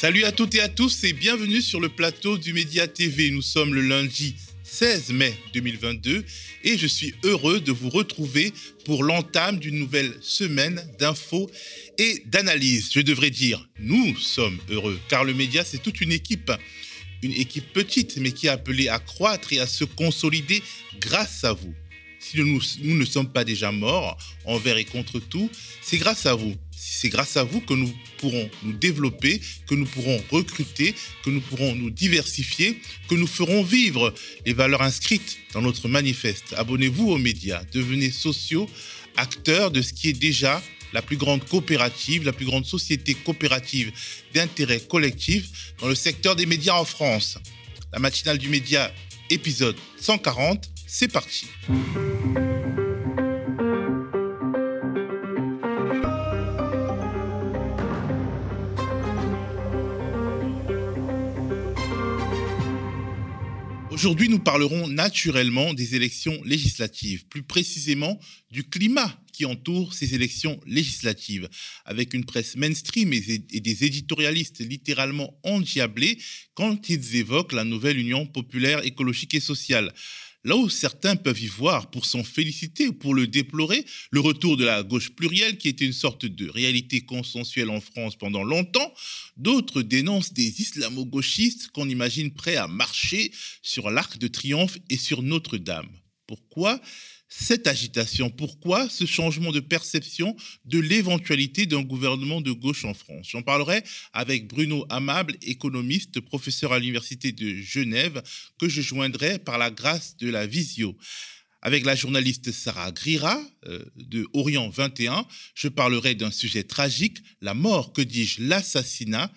Salut à toutes et à tous et bienvenue sur le plateau du Média TV. Nous sommes le lundi 16 mai 2022 et je suis heureux de vous retrouver pour l'entame d'une nouvelle semaine d'infos et d'analyse. Je devrais dire, nous sommes heureux car le média c'est toute une équipe. Une équipe petite mais qui est appelée à croître et à se consolider grâce à vous. Si nous, nous ne sommes pas déjà morts envers et contre tout, c'est grâce à vous. C'est grâce à vous que nous pourrons nous développer, que nous pourrons recruter, que nous pourrons nous diversifier, que nous ferons vivre les valeurs inscrites dans notre manifeste. Abonnez-vous aux médias, devenez sociaux, acteurs de ce qui est déjà la plus grande coopérative, la plus grande société coopérative d'intérêt collectif dans le secteur des médias en France. La matinale du média, épisode 140, c'est parti. Aujourd'hui, nous parlerons naturellement des élections législatives, plus précisément du climat qui entoure ces élections législatives, avec une presse mainstream et des éditorialistes littéralement endiablés quand ils évoquent la nouvelle Union populaire écologique et sociale. Là où certains peuvent y voir, pour s'en féliciter ou pour le déplorer, le retour de la gauche plurielle qui était une sorte de réalité consensuelle en France pendant longtemps, d'autres dénoncent des islamo-gauchistes qu'on imagine prêts à marcher sur l'Arc de Triomphe et sur Notre-Dame. Pourquoi cette agitation Pourquoi ce changement de perception de l'éventualité d'un gouvernement de gauche en France? J'en parlerai avec Bruno Amable, économiste, professeur à l'Université de Genève, que je joindrai par la grâce de la visio. Avec la journaliste Sarah Grira euh, de Orient 21, je parlerai d'un sujet tragique, la mort, que dis-je, l'assassinat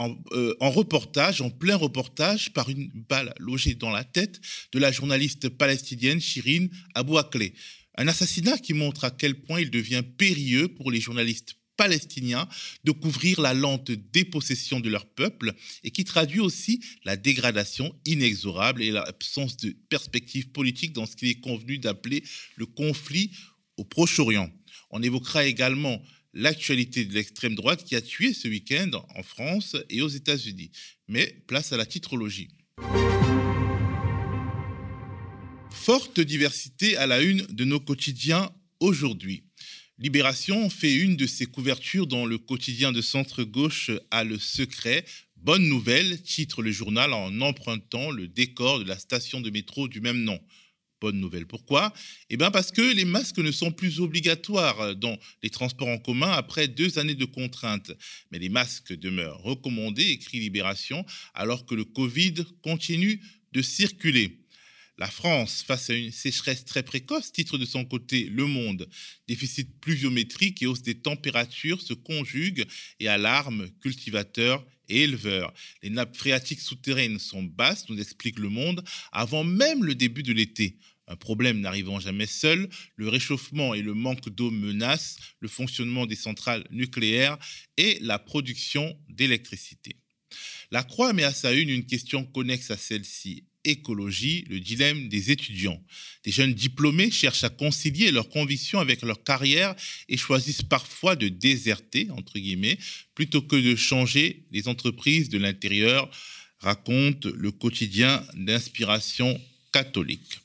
euh, en, reportage, en plein reportage, par une balle logée dans la tête de la journaliste palestinienne Shirin Abou Akleh. Un assassinat qui montre à quel point il devient périlleux pour les journalistes palestiniens de couvrir la lente dépossession de leur peuple et qui traduit aussi la dégradation inexorable et l'absence de perspective politique dans ce qu'il est convenu d'appeler le conflit au Proche-Orient. On évoquera également l'actualité de l'extrême droite qui a tué ce week-end en France et aux États-Unis. Mais place à la titrologie. Forte diversité à la une de nos quotidiens aujourd'hui. Libération fait une de ses couvertures dans le quotidien de centre-gauche à Le Secret. Bonne nouvelle, titre le journal en empruntant le décor de la station de métro du même nom bonne nouvelle. Pourquoi? Eh bien parce que les masques ne sont plus obligatoires dans les transports en commun après deux années de contraintes. Mais les masques demeurent recommandés, écrit Libération, alors que le Covid continue de circuler. La France, face à une sécheresse très précoce, titre de son côté Le Monde, déficit pluviométrique et hausse des températures se conjuguent et alarment cultivateurs et éleveurs. Les nappes phréatiques souterraines sont basses, nous explique Le Monde, avant même le début de l'été. Un problème n'arrivant jamais seul, le réchauffement et le manque d'eau menacent le fonctionnement des centrales nucléaires et la production d'électricité. La Croix met à sa une une question connexe à celle-ci, écologie, le dilemme des étudiants. Des jeunes diplômés cherchent à concilier leurs convictions avec leur carrière et choisissent parfois de déserter, entre guillemets, plutôt que de changer les entreprises de l'intérieur, raconte le quotidien d'inspiration catholique.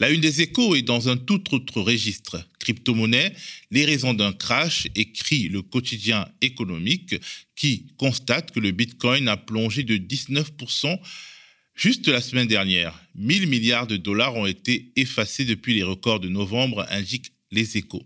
La une des échos est dans un tout autre registre. Crypto-monnaie, les raisons d'un crash, écrit le quotidien économique qui constate que le Bitcoin a plongé de 19% juste la semaine dernière. 1000 milliards de dollars ont été effacés depuis les records de novembre, indiquent les échos.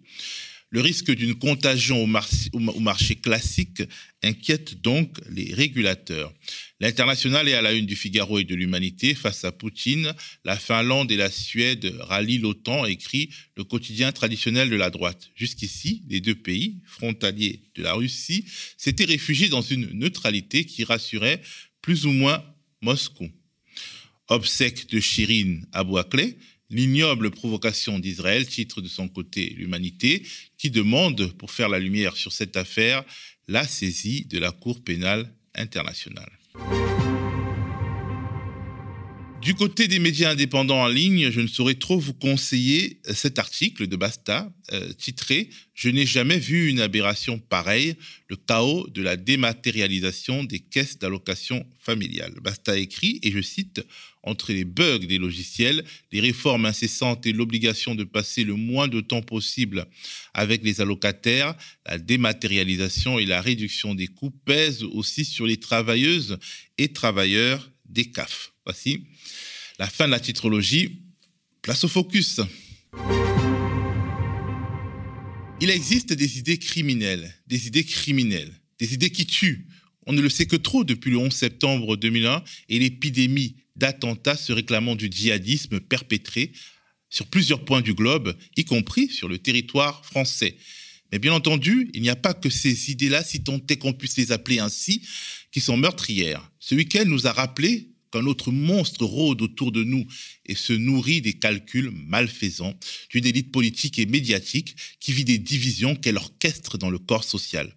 Le risque d'une contagion au, marché, classique inquiète donc les régulateurs. L'international est à la une du Figaro et de l'Humanité face à Poutine. La Finlande et la Suède rallient l'OTAN, écrit le quotidien traditionnel de la droite. Jusqu'ici, les deux pays, frontaliers de la Russie, s'étaient réfugiés dans une neutralité qui rassurait plus ou moins Moscou. Obsèque de Abou Akleh, L'ignoble provocation d'Israël, titre de son côté l'Humanité, qui demande, pour faire la lumière sur cette affaire, la saisie de la Cour pénale internationale. Du côté des médias indépendants en ligne, je ne saurais trop vous conseiller cet article de Basta, euh, titré Je n'ai jamais vu une aberration pareille, le chaos de la dématérialisation des caisses d'allocation familiale. Basta écrit, et je cite, Entre les bugs des logiciels, les réformes incessantes et l'obligation de passer le moins de temps possible avec les allocataires, la dématérialisation et la réduction des coûts pèsent aussi sur les travailleuses et travailleurs des CAF. Voici la fin de la titrologie. Place au focus. Il existe des idées criminelles, des idées criminelles, des idées qui tuent. On ne le sait que trop depuis le 11 septembre 2001 et l'épidémie d'attentats se réclamant du djihadisme perpétré sur plusieurs points du globe, y compris sur le territoire français. Mais bien entendu, il n'y a pas que ces idées-là, si tant est qu'on puisse les appeler ainsi, qui sont meurtrières. Ce week-end nous a rappelé qu'un autre monstre rôde autour de nous et se nourrit des calculs malfaisants d'une élite politique et médiatique qui vit des divisions qu'elle orchestre dans le corps social.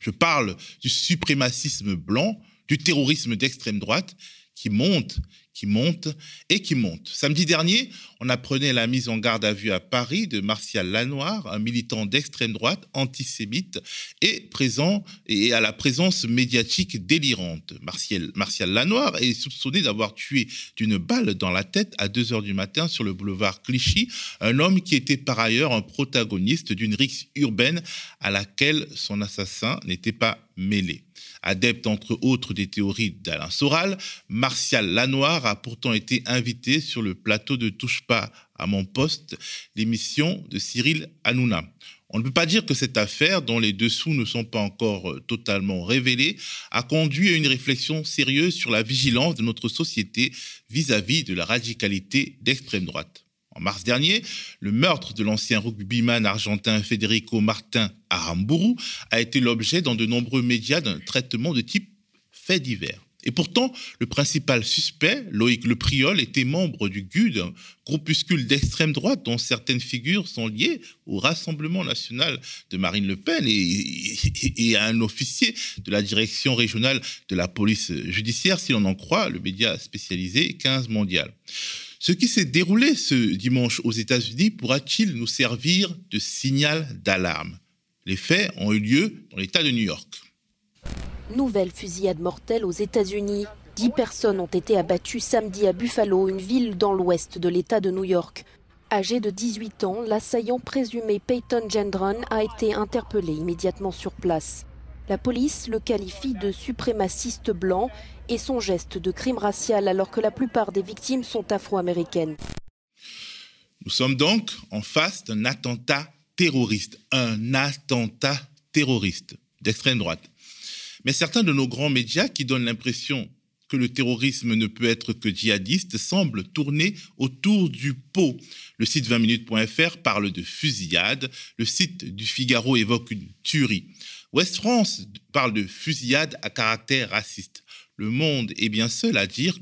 Je parle du suprémacisme blanc, du terrorisme d'extrême droite qui monte, qui monte et qui monte. Samedi dernier, on apprenait la mise en garde à vue à Paris de Martial Lanoir, un militant d'extrême droite antisémite et présent et à la présence médiatique délirante. Martial, Martial Lanoir est soupçonné d'avoir tué d'une balle dans la tête à 2 heures du matin sur le boulevard Clichy un homme qui était par ailleurs un protagoniste d'une rixe urbaine à laquelle son assassin n'était pas mêlé. Adepte entre autres des théories d'Alain Soral, Martial Lanoir a pourtant été invité sur le plateau de Touche pas à mon poste, l'émission de Cyril Hanouna. On ne peut pas dire que cette affaire, dont les dessous ne sont pas encore euh, totalement révélés, a conduit à une réflexion sérieuse sur la vigilance de notre société vis-à-vis de la radicalité d'extrême droite. En mars dernier, le meurtre de l'ancien rugbyman argentin Federico Martin Aramburu a été l'objet dans de nombreux médias d'un traitement de type fait divers. Et pourtant, le principal suspect, Loïc Le Priol, était membre du GUD, un groupuscule d'extrême droite dont certaines figures sont liées au Rassemblement national de Marine Le Pen et, à un officier de la direction régionale de la police judiciaire, si l'on en croit le média spécialisé 15 mondial. Ce qui s'est déroulé ce dimanche aux États-Unis pourra-t-il nous servir de signal d'alarme? Les faits ont eu lieu dans l'État de New York. Nouvelle fusillade mortelle aux États-Unis. Dix personnes ont été abattues samedi à Buffalo, une ville dans l'ouest de l'État de New York. Âgé de 18 ans, l'assaillant présumé Peyton Gendron a été interpellé immédiatement sur place. La police le qualifie de suprémaciste blanc et son geste de crime racial alors que la plupart des victimes sont afro-américaines. Nous sommes donc en face d'un attentat terroriste, un attentat terroriste d'extrême droite. Mais certains de nos grands médias qui donnent l'impression que le terrorisme ne peut être que djihadiste semblent tourner autour du pot. Le site 20minutes.fr parle de fusillade, le site du Figaro évoque une tuerie. Ouest France parle de fusillade à caractère raciste. Le monde est bien seul à dire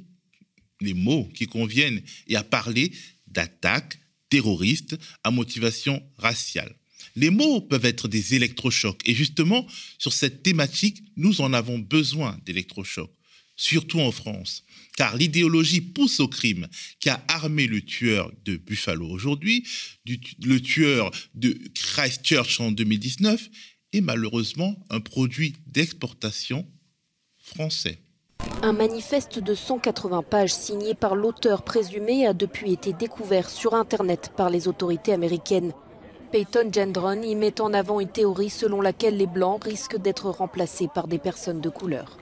les mots qui conviennent et à parler d'attaques terroristes à motivation raciale. Les mots peuvent être des électrochocs et justement sur cette thématique, nous en avons besoin d'électrochocs, surtout en France, car l'idéologie pousse au crime qui a armé le tueur de Buffalo aujourd'hui, le tueur de Christchurch en 2019 est malheureusement un produit d'exportation français. Un manifeste de 180 pages signé par l'auteur présumé a depuis été découvert sur Internet par les autorités américaines. Peyton Gendron y met en avant une théorie selon laquelle les Blancs risquent d'être remplacés par des personnes de couleur.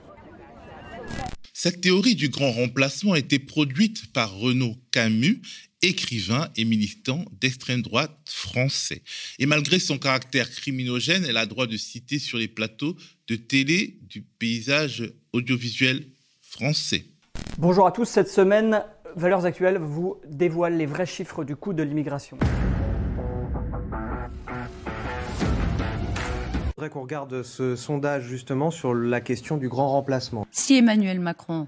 Cette théorie du grand remplacement a été produite par Renaud Camus écrivain et militant d'extrême droite français. Et malgré son caractère criminogène, elle a droit de citer sur les plateaux de télé du paysage audiovisuel français. Bonjour à tous, cette semaine, Valeurs Actuelles vous dévoile les vrais chiffres du coût de l'immigration. Voudrais qu'on regarde ce sondage justement sur la question du grand remplacement. Si Emmanuel Macron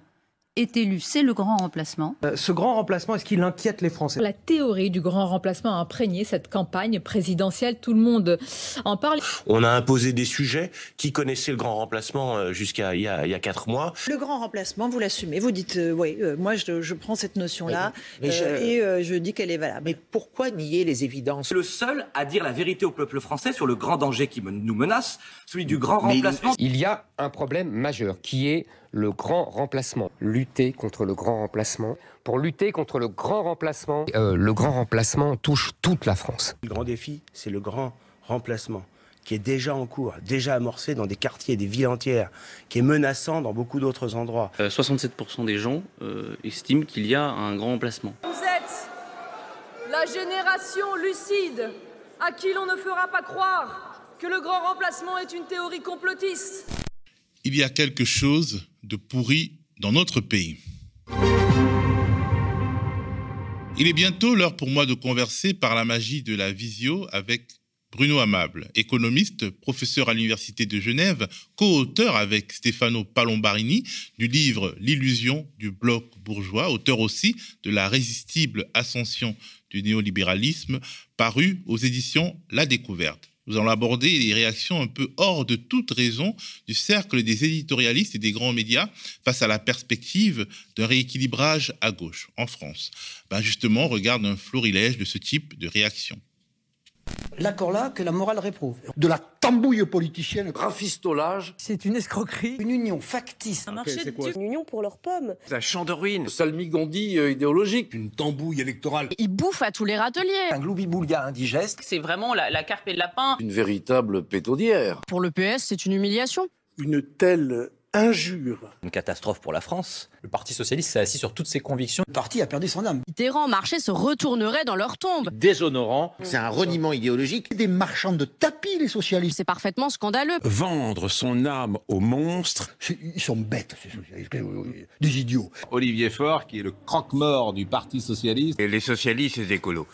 est élu, c'est le grand remplacement. Euh, ce grand remplacement, est-ce qu'il inquiète les Français? La théorie du grand remplacement a imprégné cette campagne présidentielle. Tout le monde en parle. On a imposé des sujets qui connaissaient le grand remplacement euh, jusqu'à il, y a quatre mois. Le grand remplacement, vous l'assumez. Vous dites, euh, oui, moi je, prends cette notion-là et je dis qu'elle est valable. Mais pourquoi nier les évidences? Le seul à dire la vérité au peuple français sur le grand danger qui nous menace, celui du grand remplacement. Il y a un problème majeur qui est le grand remplacement. Lutter contre le grand remplacement. Pour lutter contre le grand remplacement, euh, le grand remplacement touche toute la France. Le grand défi, c'est le grand remplacement qui est déjà en cours, déjà amorcé dans des quartiers, des villes entières, qui est menaçant dans beaucoup d'autres endroits. 67% euh, des gens euh, estiment qu'il y a un grand remplacement. Vous êtes la génération lucide à qui l'on ne fera pas croire que le grand remplacement est une théorie complotiste il y a quelque chose de pourri dans notre pays. Il est bientôt l'heure pour moi de converser par la magie de la visio avec Bruno Amable, économiste, professeur à l'Université de Genève, co-auteur avec Stefano Palombarini du livre L'illusion du bloc bourgeois, auteur aussi de La résistible ascension du néolibéralisme, paru aux éditions La Découverte. Nous allons aborder les réactions un peu hors de toute raison du cercle des éditorialistes et des grands médias face à la perspective d'un rééquilibrage à gauche en France. Ben justement, on regarde un florilège de ce type de réaction l'accord là que la morale réprouve. De la tambouille politicienne. Rafistolage. C'est une escroquerie. Une union factice. Un marché de Une union pour leurs pommes. Un champ de ruines. Salmigondi euh, idéologique. Une tambouille électorale. Ils bouffent à tous les râteliers. Un gloubi-boulga indigeste. C'est vraiment la, la carpe et le lapin. Une véritable pétaudière. Pour le PS, c'est une humiliation. Une telle injure. Une catastrophe pour la France. Le Parti socialiste s'est assis sur toutes ses convictions. Le parti a perdu son âme. Mitterrand marché se retournerait dans leur tombe. Déshonorant. C'est un reniement idéologique. Des marchands de tapis, les socialistes. C'est parfaitement scandaleux. Vendre son âme aux monstres. Ils sont bêtes, ces socialistes. Des idiots. Olivier Faure, qui est le croque-mort du Parti socialiste. Et les socialistes et les écolos.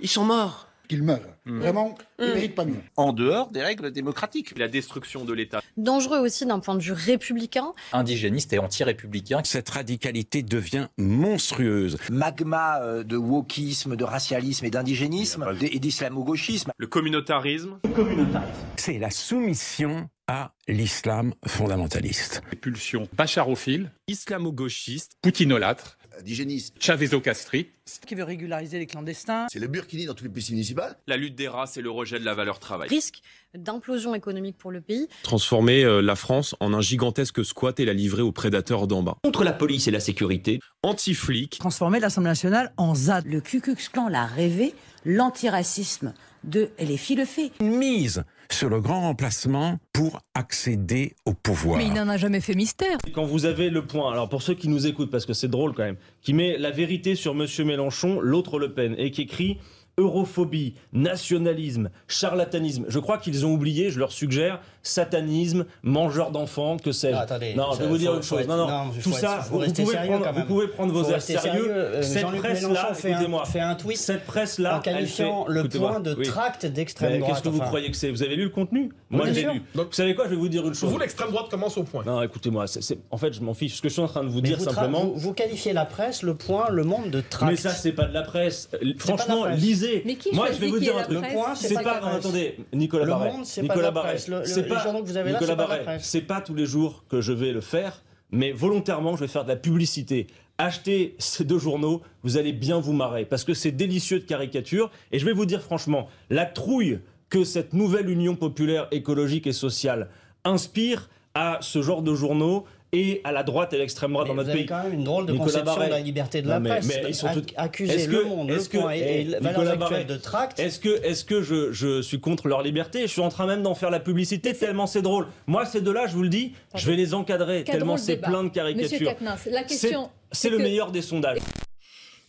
Ils sont morts qu'il meure. Mm. Vraiment, il ne mm. mérite pas mieux. En dehors des règles démocratiques. La destruction de l'État. Dangereux aussi d'un point de vue républicain. Indigéniste et anti-républicain. Cette radicalité devient monstrueuse. Magma euh, de wokisme, de racialisme et d'indigénisme et d'islamo-gauchisme. Le communautarisme. Le communautarisme. C'est la soumission à l'islam fondamentaliste. Les pulsions bacharophiles, islamo-gauchistes, poutinolâtres, indigéniste. Chavezo-Castri. Qui veut régulariser les clandestins. C'est le Burkini dans toutes les piscines municipales. La lutte des races et le rejet de la valeur travail. Risque d'implosion économique pour le pays. Transformer euh, la France en un gigantesque squat et la livrer aux prédateurs d'en bas. Contre la police et la sécurité. Anti-flic. Transformer l'Assemblée nationale en ZAD. Le Ku Klux Klan l'a rêvé, l'antiracisme de LFI le fait. Une mise sur le grand remplacement pour accéder au pouvoir. Mais il n'en a jamais fait mystère. Quand vous avez le point, alors pour ceux qui nous écoutent, parce que c'est drôle quand même, qui met la vérité sur Monsieur Mélenchon, l'autre Le Pen, et qui écrit europhobie, nationalisme, charlatanisme. Je crois qu'ils ont oublié, je leur suggère, satanisme, mangeur d'enfants, que sais-je. Attendez, non, je vais vous dire une chose. non, non, tout ça, vous, pouvez prendre, vous, pouvez prendre, vos airs sérieux. Euh, cette presse-là, écoutez-moi, fait un tweet cette presse-là, en qualifiant le point de tract d'extrême droite. Qu'est-ce que vous croyez que c'est? Vous avez lu le contenu? Moi, j'ai lu. Donc, vous savez quoi? Je vais vous dire une chose. Vous, l'extrême droite commence au point. Non, écoutez-moi, en fait, je m'en fiche. Ce que je suis en train de vous dire simplement. Vous qualifiez la presse, le point, le monde de tract. Mais ça, c'est pas de la presse. Franchement, lisez. Moi, je vais vous dire un truc. C'est pas. Attendez, Nicolas Barret. Nicolas Barret. C'est pas. Nicolas Barret. C'est pas tous les jours que je vais le faire, mais volontairement, je vais faire de la publicité. Achetez ces deux journaux, vous allez bien vous marrer, parce que c'est délicieux de caricature. Et je vais vous dire franchement, la trouille que cette nouvelle union populaire écologique et sociale inspire à ce genre de journaux, et à la droite et à l'extrême droite dans notre pays. Vous avez quand même une drôle de conception de la liberté de la presse. Mais, ils sont Accuser le monde, le point et, et valeurs actuelles de tract. Est-ce que, est que je, je, suis contre leur liberté? Je suis en train même d'en faire la publicité tellement c'est drôle. Moi, ces deux-là, je vous le dis, je vais les encadrer tellement c'est plein de caricatures. la question... C'est le meilleur des sondages.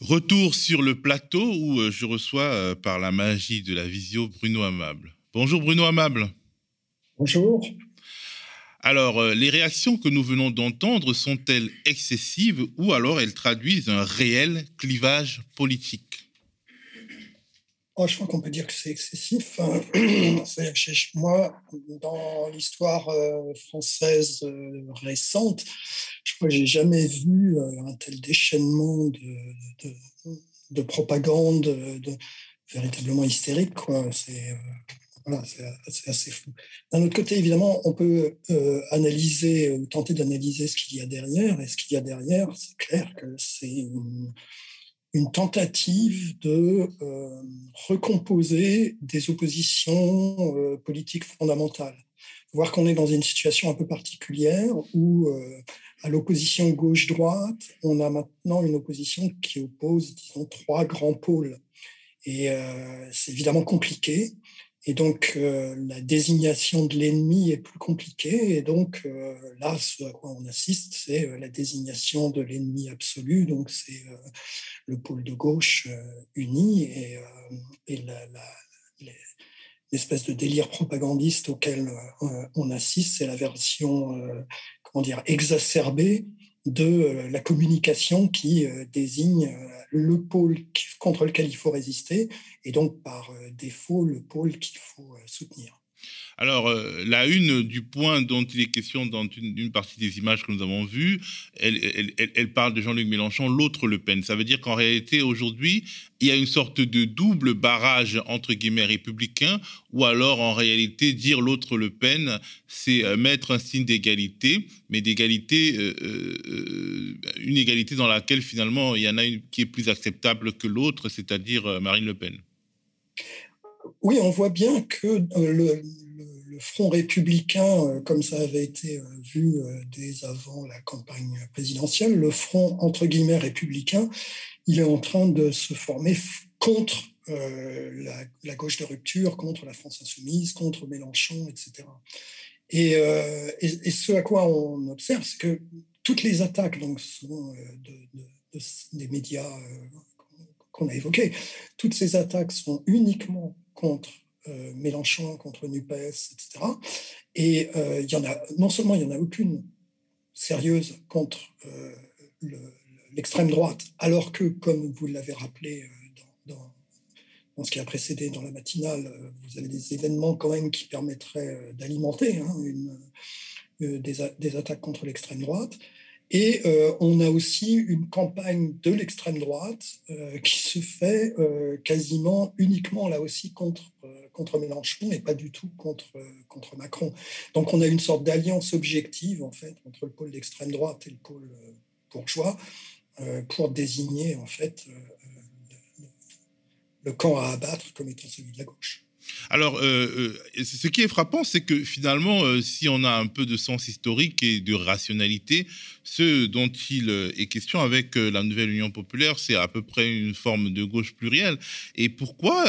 Retour sur le plateau où euh, je reçois euh, par la magie de la visio Bruno Amable. Bonjour Bruno Amable. Bonjour. Alors, euh, les réactions que nous venons d'entendre sont-elles excessives ou alors elles traduisent un réel clivage politique? Oh, je crois qu'on peut dire que c'est excessif. Hein. moi, dans l'histoire euh, française euh, récente, je crois que j'ai jamais vu un tel déchaînement de, de, propagande de, véritablement hystérique. C'est voilà, assez fou. D'un autre côté, évidemment, on peut analyser, tenter d'analyser ce qu'il y a derrière. Et ce qu'il y a derrière, c'est clair que c'est une tentative de euh, recomposer des oppositions euh, politiques fondamentales. Voir qu'on est dans une situation un peu particulière où, euh, à l'opposition gauche-droite, on a maintenant une opposition qui oppose, disons, trois grands pôles. Et c'est évidemment compliqué. Et donc, euh, la désignation de l'ennemi est plus compliquée. Et donc, euh, là, ce à quoi on assiste, c'est euh, la désignation de l'ennemi absolu. Donc, c'est le pôle de gauche uni et, et l'espèce de délire propagandiste auquel on assiste, c'est la version, comment dire, exacerbée de la communication qui désigne le pôle contre lequel il faut résister, et donc par euh, défaut le pôle qu'il faut euh, soutenir. Alors, euh, la une du point dont il est question dans une, partie des images que nous avons vues, elle, parle de Jean-Luc Mélenchon, l'autre Le Pen. Ça veut dire qu'en réalité, aujourd'hui, il y a une sorte de double barrage entre guillemets républicains, ou alors en réalité, dire l'autre Le Pen, c'est euh, mettre un signe d'égalité, mais d'égalité, euh, une égalité dans laquelle finalement il y en a une qui est plus acceptable que l'autre, c'est-à-dire Marine Le Pen. Oui, on voit bien que euh, le, front républicain, euh, comme ça avait été euh, vu dès avant la campagne présidentielle, le front entre guillemets républicain, il est en train de se former contre la, gauche de rupture, contre la France insoumise, contre Mélenchon, etc. Et, ce à quoi on observe, c'est que toutes les attaques donc, sont des médias qu'on a évoqués, toutes ces attaques sont uniquement contre euh, Mélenchon, contre NUPES, etc. Et euh, il y en a, non seulement il n'y en a aucune sérieuse contre euh, l'extrême droite, alors que, comme vous l'avez rappelé dans, ce qui a précédé dans la matinale, vous avez des événements quand même qui permettraient d'alimenter hein, des, attaques contre l'extrême droite. Et euh, on a aussi une campagne de l'extrême droite euh, qui se fait euh, quasiment uniquement là aussi contre, contre Mélenchon et pas du tout contre, contre Macron. Donc on a une sorte d'alliance objective en fait entre le pôle d'extrême droite et le pôle bourgeois pour désigner en fait le camp à abattre comme étant celui de la gauche. Alors, euh, euh, ce qui est frappant, c'est que finalement, euh, si on a un peu de sens historique et de rationalité, ce dont il est question avec la nouvelle Union populaire, c'est à peu près une forme de gauche plurielle. Et pourquoi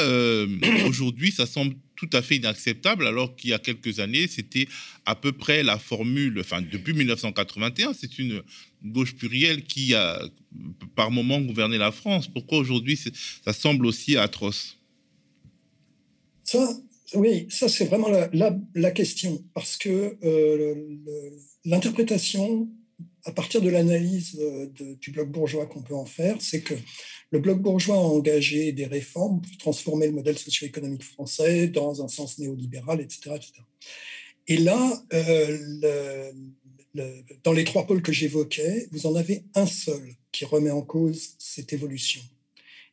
aujourd'hui, ça semble tout à fait inacceptable, alors qu'il y a quelques années, c'était à peu près la formule, enfin depuis 1981, c'est une gauche plurielle qui a par moment gouverné la France. Pourquoi aujourd'hui ça semble aussi atroce? Oui, ça c'est vraiment la, question, parce que euh, l'interprétation, à partir de l'analyse euh, du bloc bourgeois qu'on peut en faire, c'est que le bloc bourgeois a engagé des réformes pour transformer le modèle socio-économique français dans un sens néolibéral, etc. Et là, euh, dans les trois pôles que j'évoquais, vous en avez un seul qui remet en cause cette évolution.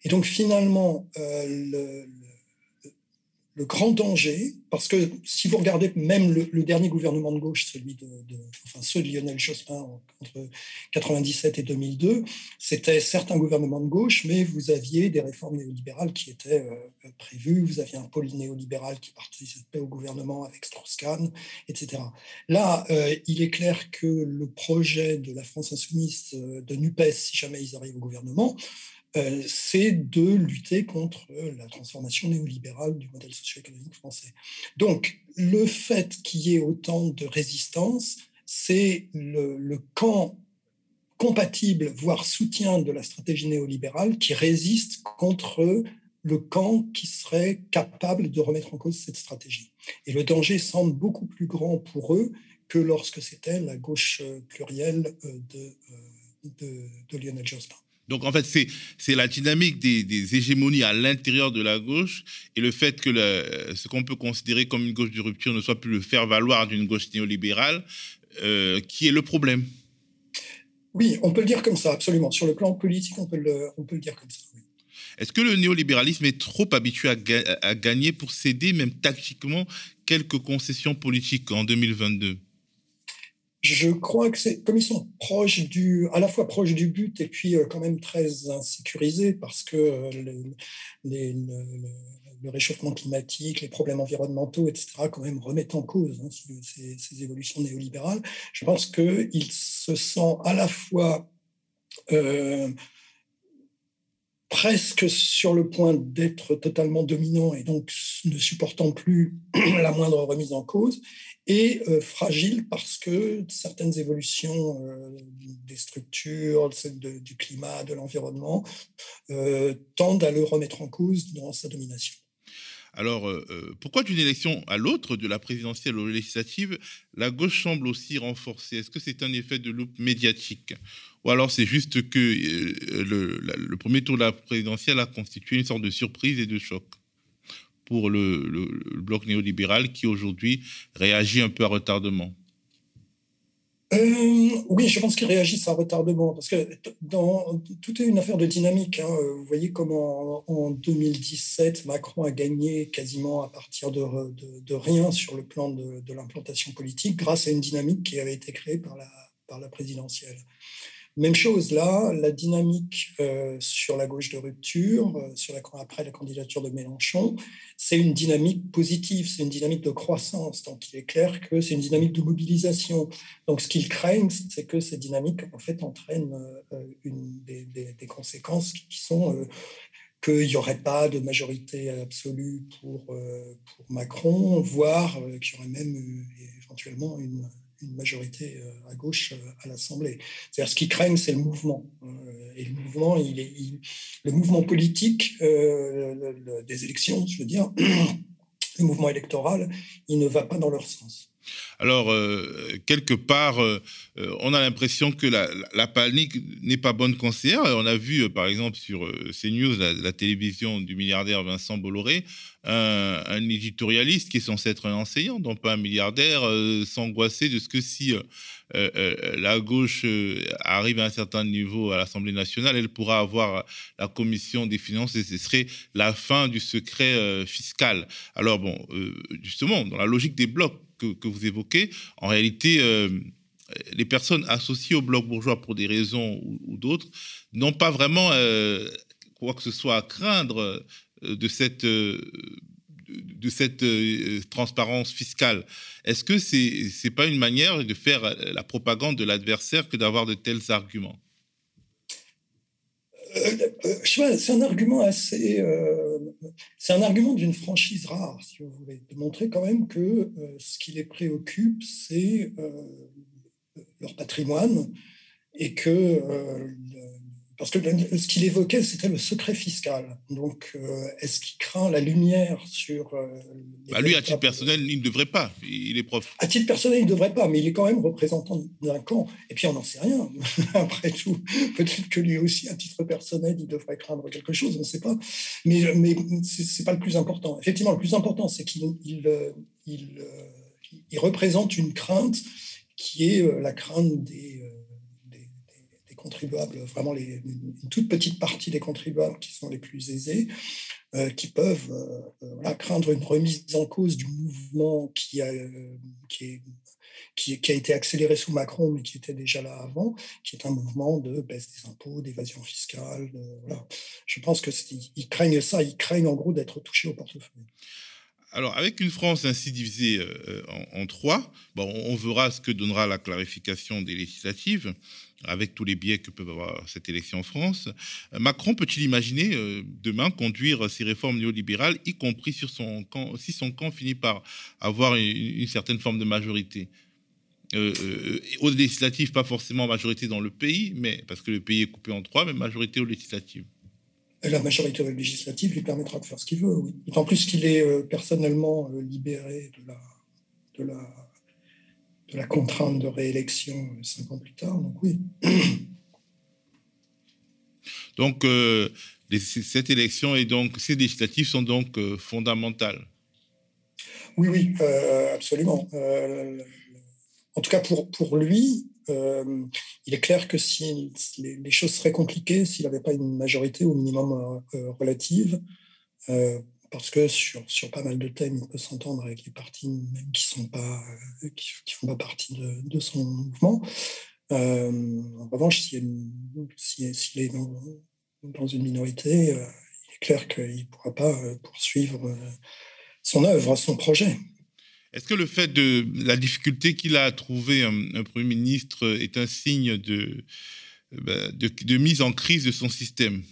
Et donc finalement, le, le grand danger, parce que si vous regardez même le, dernier gouvernement de gauche, celui de, enfin ceux de Lionel Jospin entre 97 et 2002, c'était certes un gouvernement de gauche, mais vous aviez des réformes néolibérales qui étaient euh, prévues, vous aviez un pôle néolibéral qui participait au gouvernement avec Strauss-Kahn, etc. Là, euh, il est clair que le projet de la France insoumise euh, de NUPES, si jamais ils arrivent au gouvernement, c'est de lutter contre la transformation néolibérale du modèle socio-économique français. Donc, le fait qu'il y ait autant de résistance, c'est le, camp compatible, voire soutien de la stratégie néolibérale qui résiste contre le camp qui serait capable de remettre en cause cette stratégie. Et le danger semble beaucoup plus grand pour eux que lorsque c'était la gauche plurielle de, de, de Lionel Jospin. Donc en fait, c'est la dynamique des, hégémonies à l'intérieur de la gauche et le fait que ce qu'on peut considérer comme une gauche de rupture ne soit plus le faire-valoir d'une gauche néolibérale euh, qui est le problème. Oui, on peut le dire comme ça, absolument. Sur le plan politique, on peut le, on peut le dire comme ça. Est-ce que le néolibéralisme est trop habitué à, gagner pour céder, même tactiquement, quelques concessions politiques en 2022 je crois que c'est comme ils sont proches du, à la fois proches du but et puis euh, quand même très insécurisés parce que euh, le, réchauffement climatique, les problèmes environnementaux, etc., quand même remettent en cause hein, ces, ces, évolutions néolibérales. Je pense qu'ils se sentent à la fois euh, presque sur le point d'être totalement dominant et donc ne supportant plus la moindre remise en cause, et euh, fragile parce que certaines évolutions euh, des structures, du climat, de l'environnement, euh, tendent à le remettre en cause dans sa domination. Alors, pourquoi d'une élection à l'autre, de la présidentielle aux législatives, la gauche semble aussi renforcée? Est-ce que c'est un effet de loupe médiatique? Ou alors c'est juste que euh, le, premier tour de la présidentielle a constitué une sorte de surprise et de choc pour le, bloc néolibéral qui aujourd'hui réagit un peu à retardement? Euh, oui, je pense qu'ils réagissent à retardement, parce que dans, tout est une affaire de dynamique. Hein. Vous voyez comment en, 2017, Macron a gagné quasiment à partir de, rien sur le plan de, l'implantation politique, grâce à une dynamique qui avait été créée par la présidentielle. Même chose là, la dynamique euh, sur la gauche de rupture, euh, après la candidature de Mélenchon, c'est une dynamique positive, c'est une dynamique de croissance. Donc il est clair que c'est une dynamique de mobilisation. Donc ce qu'ils craignent, c'est que cette dynamique en fait entraîne euh, une, des, conséquences qui, sont qu'il n'y aurait pas de majorité absolue pour Macron, voire qu'il y aurait même éventuellement une une majorité euh, à gauche euh, à l'Assemblée. C'est-à-dire ce qu'ils craignent, c'est le mouvement. Euh, et le mouvement, il est, le mouvement politique des élections, je veux dire, le mouvement électoral, il ne va pas dans leur sens. Alors, quelque part, on a l'impression que la, panique n'est pas bonne conseillère. On a vu, par exemple, sur CNews, la, la télévision du milliardaire Vincent Bolloré, un, éditorialiste qui est censé être un enseignant, donc pas un milliardaire, euh, s'angoisser de ce que si euh, euh, la gauche arrive à un certain niveau à l'Assemblée nationale, elle pourra avoir la commission des finances et ce serait la fin du secret fiscal. Alors bon, justement, dans la logique des blocs que, vous évoquez, en réalité les personnes associées au bloc bourgeois pour des raisons ou, d'autres n'ont pas vraiment quoi que ce soit à craindre euh, de cette, euh, de cette euh, transparence fiscale. Est-ce que ce n'est pas une manière de faire la propagande de l'adversaire que d'avoir de tels arguments? C'est un argument assez, c'est un argument d'une franchise rare, si vous voulez, de montrer quand même que ce qui les préoccupe, c'est leur patrimoine et que parce que ce qu'il évoquait, c'était le secret fiscal. Donc, euh, est-ce qu'il craint la lumière sur... Euh, bah lui, à titre personnel, il ne devrait pas. Il est prof. À titre personnel, il ne devrait pas, mais il est quand même représentant d'un camp. Et puis, on n'en sait rien. Après tout, peut-être que lui aussi, à titre personnel, il devrait craindre quelque chose, on ne sait pas. Mais, mais ce n'est pas le plus important. Effectivement, le plus important, c'est qu'il il, euh, il, représente une crainte qui est la crainte des contribuables, vraiment une toute petite partie des contribuables qui sont les plus aisés, euh, qui peuvent euh, euh, craindre une remise en cause du mouvement qui a, été accéléré sous Macron, mais qui était déjà là avant, qui est un mouvement de baisse des impôts, d'évasion fiscale. Je pense qu'ils craignent ça, ils craignent en gros d'être touchés au portefeuille. Alors, avec une France ainsi divisée en, trois, bon, on verra ce que donnera la clarification des législatives avec tous les biais que peut avoir cette élection en France. Euh, Macron peut-il imaginer euh, demain conduire ces réformes néolibérales, y compris sur son camp, si son camp finit par avoir une, certaine forme de majorité? Euh, euh, Aux législatives, pas forcément majorité dans le pays, mais parce que le pays est coupé en trois, mais majorité aux législatives. La majorité législative lui permettra de faire ce qu'il veut, oui. En plus qu'il est personnellement libéré de la de la contrainte de réélection cinq ans plus tard. Donc oui. Donc, cette élection et donc ces législatives sont donc fondamentales. Oui, oui, absolument. en tout cas, pour, pour lui, il est clair que si les, choses seraient compliquées s'il n'avait pas une majorité au minimum relative, parce que sur, sur pas mal de thèmes, il peut s'entendre avec les partis même qui sont pas qui, font pas partie de, son mouvement. en revanche, s'il est dans, une minorité, il est clair qu'il ne pourra pas poursuivre son œuvre, son projet. Est-ce que le fait de la difficulté qu'il a à trouver un, Premier ministre est un signe de, bah, de, de, mise en crise de son système?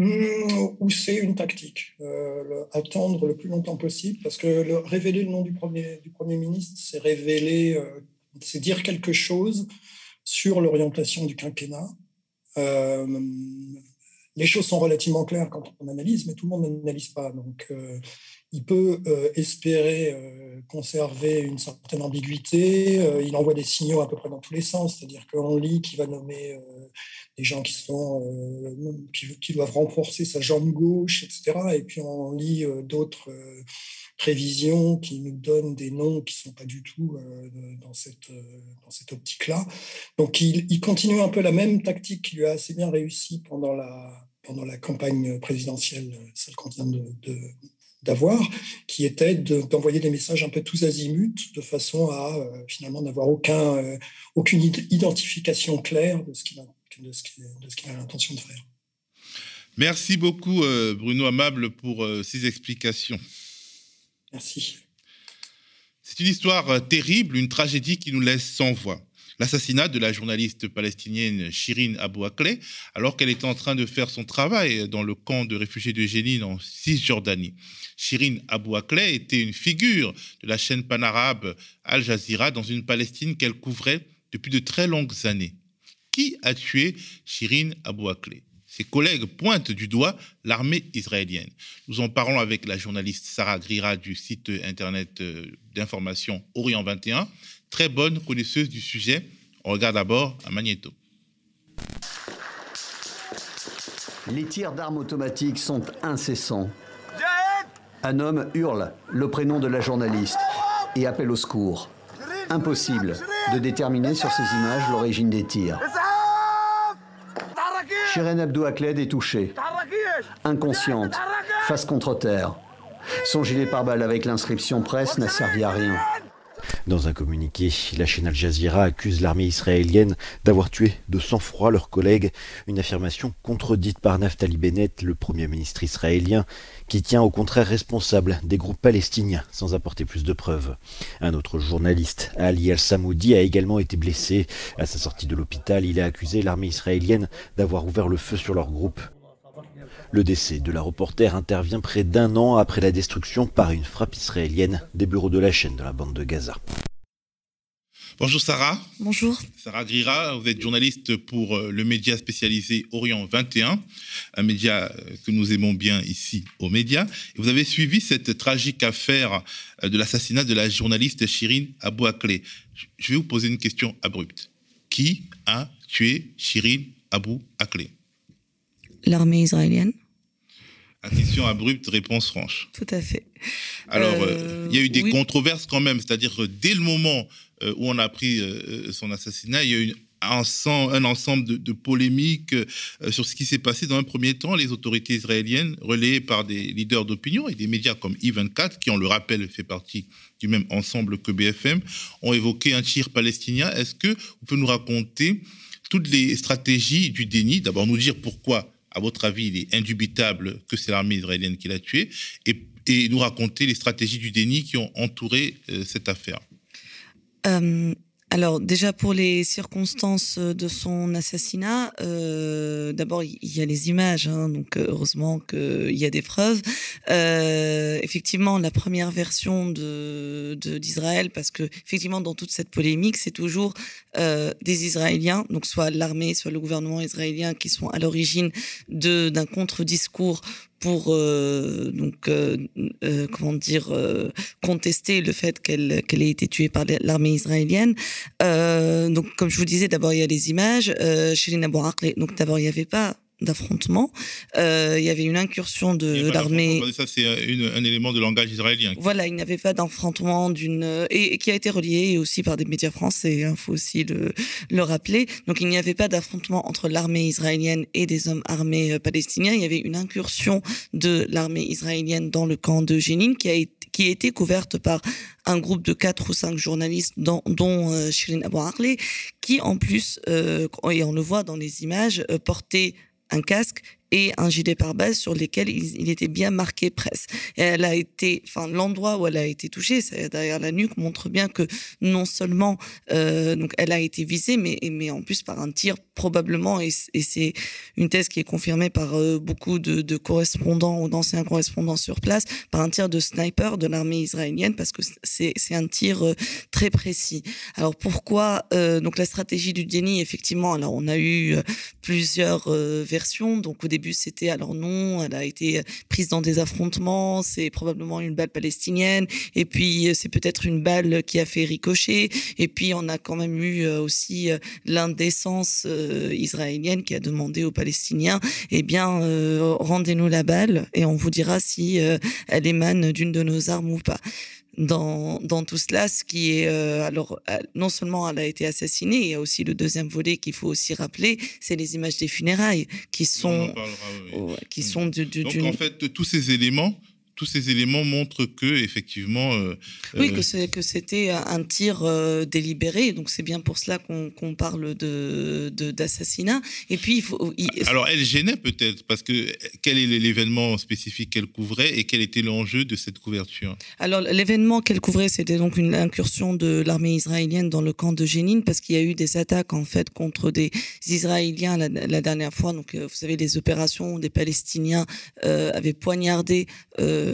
Ou c'est une tactique euh, Attendre le plus longtemps possible, parce que le, révéler le nom du Premier, ministre, c'est révéler, euh, c'est dire quelque chose sur l'orientation du quinquennat. Euh, les choses sont relativement claires quand on analyse, mais tout le monde n'analyse pas. Donc, il peut euh, espérer euh, conserver une certaine ambiguïté. il envoie des signaux à peu près dans tous les sens, c'est-à-dire qu'on lit qu'il va nommer des gens qui, sont, qui, doivent renforcer sa jambe gauche, etc. Et puis on lit d'autres prévisions qui nous donnent des noms qui ne sont pas du tout dans cette, dans cette optique-là. Donc il, il, continue un peu la même tactique qui lui a assez bien réussi pendant la, pendant la campagne présidentielle, celle qu'on vient de, d'avoir, qui était d'envoyer des messages un peu tous azimuts, de façon à euh, finalement n'avoir aucun, euh, aucune identification claire de ce qu'il a, de ce qu'il a l'intention de faire. Merci beaucoup euh, Bruno Amable pour ces explications. Merci. C'est une histoire terrible, une tragédie qui nous laisse sans voix l'assassinat de la journaliste palestinienne Shirin Abu Akleh alors qu'elle était en train de faire son travail dans le camp de réfugiés de Jénine en Cisjordanie. Shirin Abu Akleh était une figure de la chaîne panarabe Al Jazeera dans une Palestine qu'elle couvrait depuis de très longues années. Qui a tué Shirin Abu Akleh? Ses collègues pointent du doigt l'armée israélienne. Nous en parlons avec la journaliste Sarah Grira du site internet euh, d'information Orient 21 très bonne connaisseuse du sujet. On regarde d'abord un magnéto. Les tirs d'armes automatiques sont incessants. Un homme hurle le prénom de la journaliste et appelle au secours. Impossible de déterminer sur ces images l'origine des tirs. Shiren Abdou Akled est touchée, inconsciente, face contre terre. Son gilet pare-balles avec l'inscription presse n'a servi à rien. Dans un communiqué, la chaîne Al Jazeera accuse l'armée israélienne d'avoir tué de sang-froid leurs collègues, une affirmation contredite par Naftali Bennett, le Premier ministre israélien, qui tient au contraire responsable des groupes palestiniens sans apporter plus de preuves. Un autre journaliste, Ali Al-Samoudi, a également été blessé. À sa sortie de l'hôpital, il a accusé l'armée israélienne d'avoir ouvert le feu sur leur groupe. Le décès de la reporter intervient près d'un an après la destruction par une frappe israélienne des bureaux de la chaîne de la bande de Gaza. Bonjour Sarah. Bonjour. Sarah Grira, vous êtes journaliste pour euh, le média spécialisé Orient 21, un média euh, que nous aimons bien ici aux médias. vous avez suivi cette tragique affaire euh, de l'assassinat de la journaliste Shirin Abou Akleh. Je vais vous poser une question abrupte. Qui a tué Shirin Abou Akleh? L'armée israélienne. Question abrupte, réponse franche. Tout à fait. Alors, euh, il y a eu des controverses quand même, c'est-à-dire que dès le moment euh, où on a appris euh, son assassinat, il y a eu un, un ensemble de, polémiques sur ce qui s'est passé dans un premier temps. Les autorités israéliennes, relayées par des leaders d'opinion et des médias comme I24, qui, on le rappelle, fait partie du même ensemble que BFM, ont évoqué un tir palestinien. Est-ce que vous pouvez nous raconter toutes les stratégies du déni? D'abord, nous dire pourquoi à votre avis, il est indubitable que c'est l'armée israélienne qui l'a tué, et, nous raconter les stratégies du déni qui ont entouré euh, cette affaire? Euh, alors déjà pour les circonstances de son assassinat, euh, d'abord il y a les images, hein, donc heureusement qu'il y a des preuves. Effectivement, la première version de d'Israël, parce que effectivement dans toute cette polémique, c'est toujours euh, des Israéliens, donc soit l'armée, soit le gouvernement israélien, qui sont à l'origine d'un contre-discours pour euh, donc euh, comment dire contester le fait qu'elle qu'elle ait été tuée par l'armée israélienne. donc comme je vous disais, d'abord il y a les images. Chez les donc d'abord il n'y avait pas d'affrontement. Euh, il y avait une incursion de l'armée. Ça, c'est un élément de langage israélien. Voilà, il n'y avait pas d'affrontement d'une et, qui a été relié aussi par des médias français. Il hein, faut aussi le, le rappeler. Donc, il n'y avait pas d'affrontement entre l'armée israélienne et des hommes armés palestiniens. Il y avait une incursion de l'armée israélienne dans le camp de Jénine qui a été qui a été couverte par un groupe de quatre ou cinq journalistes, dont, dont euh, Shirin Abou qui en plus, euh, et on le voit dans les images, euh, portait un casque et un gilet pare-balles sur lesquels il, était bien marqué presse. Et elle a été, enfin, l'endroit où elle a été touchée, c'est derrière la nuque, montre bien que non seulement euh, donc elle a été visée, mais, mais en plus par un tir probablement, et, c'est une thèse qui est confirmée par euh, beaucoup de, correspondants ou d'anciens correspondants sur place, par un tir de sniper de l'armée israélienne, parce que c'est un tir euh, très précis. Alors pourquoi donc la stratégie du déni, effectivement, alors on a eu plusieurs versions, donc au début début, c'était alors non, elle a été prise dans des affrontements, c'est probablement une balle palestinienne, et puis euh, c'est peut-être une balle qui a fait ricocher, et puis on a quand même eu euh, aussi euh, l'indécence israélienne qui a demandé aux Palestiniens, eh bien, rendez-nous la balle et on vous dira si elle émane d'une de nos armes ou pas dans, dans tout cela, ce qui est euh, alors euh, non seulement elle a été assassinée, il y a aussi le deuxième volet qu'il faut aussi rappeler, c'est les images des funérailles qui sont qui sont de, Donc en fait tous ces éléments tous ces éléments montrent que effectivement. Euh, oui, que euh, que c'était un tir euh, délibéré, donc c'est bien pour cela qu'on parle de d'assassinat. Et puis il faut. Alors elle gênait peut-être parce que quel est l'événement spécifique qu'elle couvrait et quel était l'enjeu de cette couverture? Alors l'événement qu'elle couvrait, c'était donc une incursion de l'armée israélienne dans le camp de Jénine parce qu'il y a eu des attaques en fait contre des Israéliens la, la dernière fois. Donc vous savez les opérations où des Palestiniens avaient poignardé. Euh,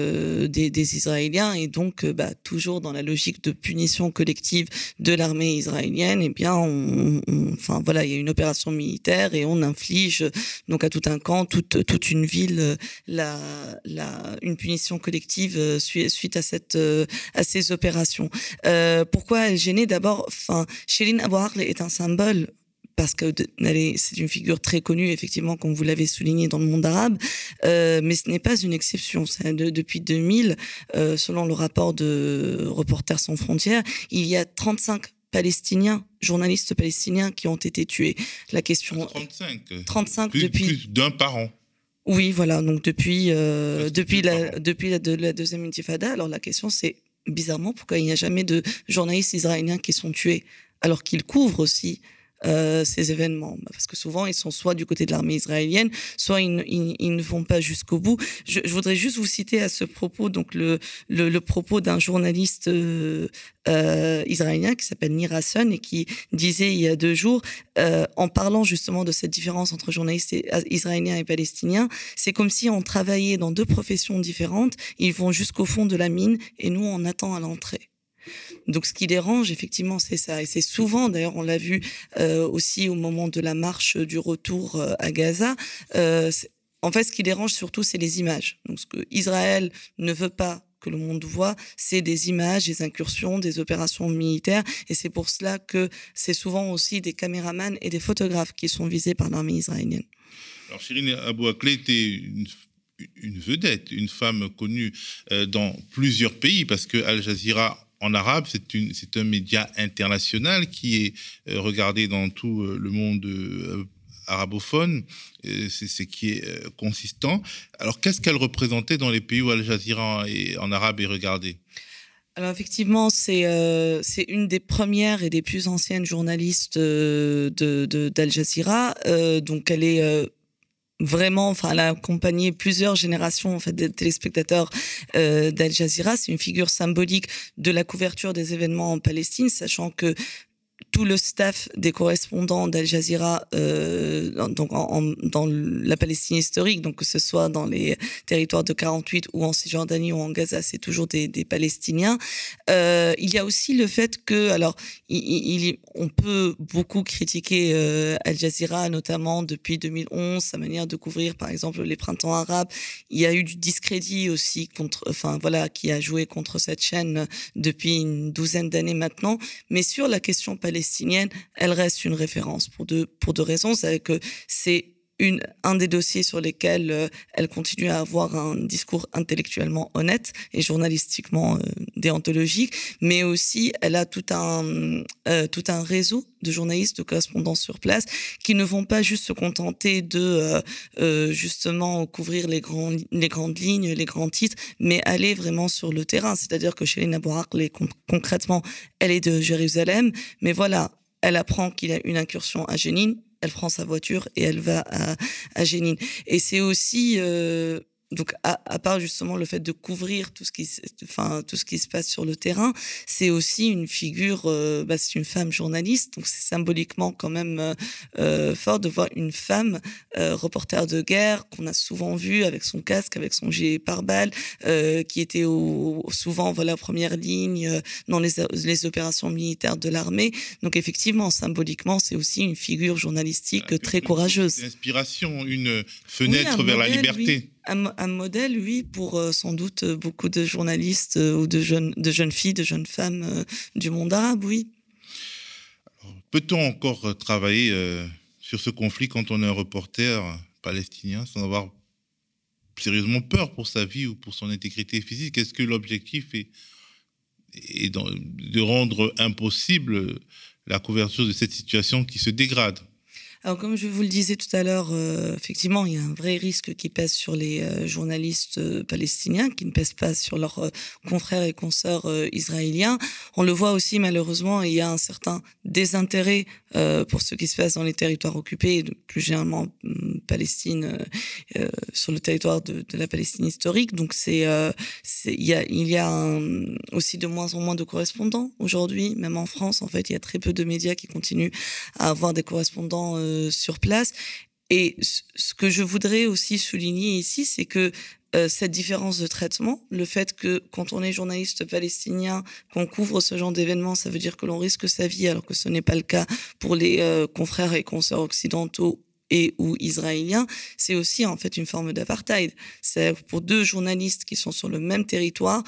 des, Israéliens et donc euh, bah, toujours dans la logique de punition collective de l'armée israélienne, et eh bien, enfin voilà, il y a une opération militaire et on inflige donc à tout un camp, toute toute une ville, la, la une punition collective euh, suite à cette à ces opérations. pourquoi elle gênait? D'abord, enfin, Shirin Abu est un symbole parce que c'est une figure très connue, effectivement, comme vous l'avez souligné dans le monde arabe, euh, mais ce n'est pas une exception. depuis 2000, euh, selon le rapport de Reporters sans frontières, il y a 35 Palestiniens, journalistes palestiniens qui ont été tués. La question. 35. 35 depuis. Plus d'un par an. Oui, voilà. Donc depuis euh, depuis la depuis la, la deuxième intifada. Alors la question c'est bizarrement pourquoi il n'y a jamais de journalistes israéliens qui sont tués alors qu'ils couvrent aussi euh, ces événements bah, Parce que souvent, ils sont soit du côté de l'armée israélienne, soit ils, ne vont pas jusqu'au bout. Je, voudrais juste vous citer à ce propos donc le, le, propos d'un journaliste euh, euh, israélien qui s'appelle Nir et qui disait il y a deux jours, en parlant justement de cette différence entre journalistes israéliens et palestiniens, c'est comme si on travaillait dans deux professions différentes, ils vont jusqu'au fond de la mine et nous, on attend à l'entrée. Donc ce qui dérange, effectivement, c'est ça. Et c'est souvent, d'ailleurs, on l'a vu euh, aussi au moment de la marche du retour euh, à Gaza. Euh, en fait, ce qui dérange surtout, c'est les images. Donc ce que Israël ne veut pas que le monde voit, c'est des images, des incursions, des opérations militaires. Et c'est pour cela que c'est souvent aussi des caméramans et des photographes qui sont visés par l'armée israélienne. Alors, était une une vedette, une femme connue dans plusieurs pays, parce que Al Jazeera en arabe, c'est un média international qui est euh, regardé dans tout euh, le monde euh, arabophone, c'est qui est consistant. Alors, qu'est-ce qu'elle représentait dans les pays où Al Jazeera en arabe est regardé alors effectivement, c'est une des premières et des plus anciennes journalistes de d'Al Jazeera. donc elle est vraiment, enfin, elle a accompagné plusieurs générations en fait de téléspectateurs euh, d'Al Jazeera. C'est une figure symbolique de la couverture des événements en Palestine, sachant que tout le staff des correspondants d'Al Jazeera euh, donc en, dans la Palestine historique, donc que ce soit dans les territoires de 48 ou en Cisjordanie ou en Gaza, c'est toujours des, Palestiniens. Euh, il y a aussi le fait que, alors, on peut beaucoup critiquer euh, Al Jazeera, notamment depuis 2011, sa manière de couvrir, par exemple, les printemps arabes. Il y a eu du discrédit aussi contre, enfin voilà, qui a joué contre cette chaîne depuis une douzaine d'années maintenant. Mais sur la question palestinienne, elle reste une référence pour deux, pour deux raisons. C'est que c'est une, un des dossiers sur lesquels euh, elle continue à avoir un discours intellectuellement honnête et journalistiquement euh, déontologique, mais aussi elle a tout un, euh, tout un réseau de journalistes, de correspondants sur place qui ne vont pas juste se contenter de justement couvrir les, grands, les grandes lignes, les grands titres, mais aller vraiment sur le terrain. C'est-à-dire que Chéline Abouark, concrètement, elle est de Jérusalem, mais voilà, elle apprend qu'il y a une incursion à Jénine, elle prend sa voiture et elle va à, à Génine. Et c'est aussi euh, donc à, part justement le fait de couvrir tout ce qui enfin tout ce qui se passe sur le terrain c'est aussi une figure euh, bah, c'est une femme journaliste. Donc c'est symboliquement quand même euh, euh, fort de voir une femme reporter de guerre qu'on a souvent vu avec son casque avec son gilet pare-balles qui était au, souvent voilà première ligne dans les, les opérations militaires de l'armée. Donc effectivement symboliquement c'est aussi une figure journalistique très courageuse. une inspiration une fenêtre vers la liberté un, modèle, oui, pour euh, sans doute euh, beaucoup de journalistes euh, ou de jeunes, filles, de jeunes femmes du monde arabe, oui. Peut-on encore travailler sur ce conflit quand on est un reporter palestinien sans avoir sérieusement peur pour sa vie ou pour son intégrité physique? Est-ce que l'objectif est de rendre impossible la couverture de cette situation qui se dégrade? Alors, comme je vous le disais tout à l'heure, euh, effectivement, il y a un vrai risque qui pèse sur les euh, journalistes euh, palestiniens, qui ne pèse pas sur leurs confrères et consoeurs israéliens. On le voit aussi, malheureusement, il y a un certain désintérêt pour ce qui se passe dans les territoires occupés, plus généralement Palestine, sur le territoire de, la Palestine historique. Donc, c'est, il y a, il y a aussi de moins en moins de correspondants aujourd'hui, même en France. En fait, il y a très peu de médias qui continuent à avoir des correspondants euh, sur place. Et ce que je voudrais aussi souligner ici, c'est que euh, cette différence de traitement, le fait que quand on est journaliste palestinien, qu'on couvre ce genre d'événements, ça veut dire que l'on risque sa vie, alors que ce n'est pas le cas pour les euh, confrères et consoeurs occidentaux et ou israéliens, c'est aussi en fait une forme d'apartheid. C'est pour deux journalistes qui sont sur le même territoire,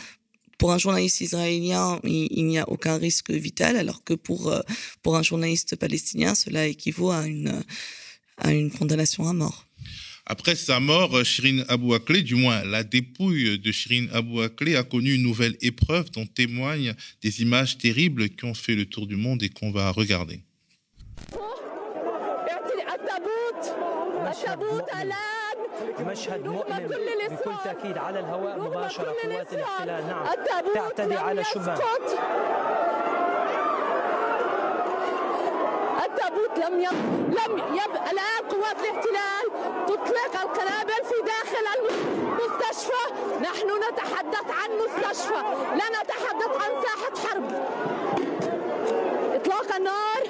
pour un journaliste israélien, il, n'y a aucun risque vital, alors que pour, euh, pour un journaliste palestinien, cela équivaut à une, à une condamnation à mort. Après sa mort, Shirin Abou Akleh, du moins la dépouille de Shirin Abou Akleh, a connu une nouvelle épreuve dont témoignent des images terribles qui ont fait le tour du monde et qu'on va regarder. مشهد مؤلم. بكل تأكيد على الهواء مباشرة قوات الاحتلال. نعم. تعتدي على الشبان التابوت لم يب... لم يب... الآن قوات الاحتلال تطلق القنابل في داخل المستشفى. نحن نتحدث عن مستشفى. لا نتحدث عن ساحة حرب. إطلاق النار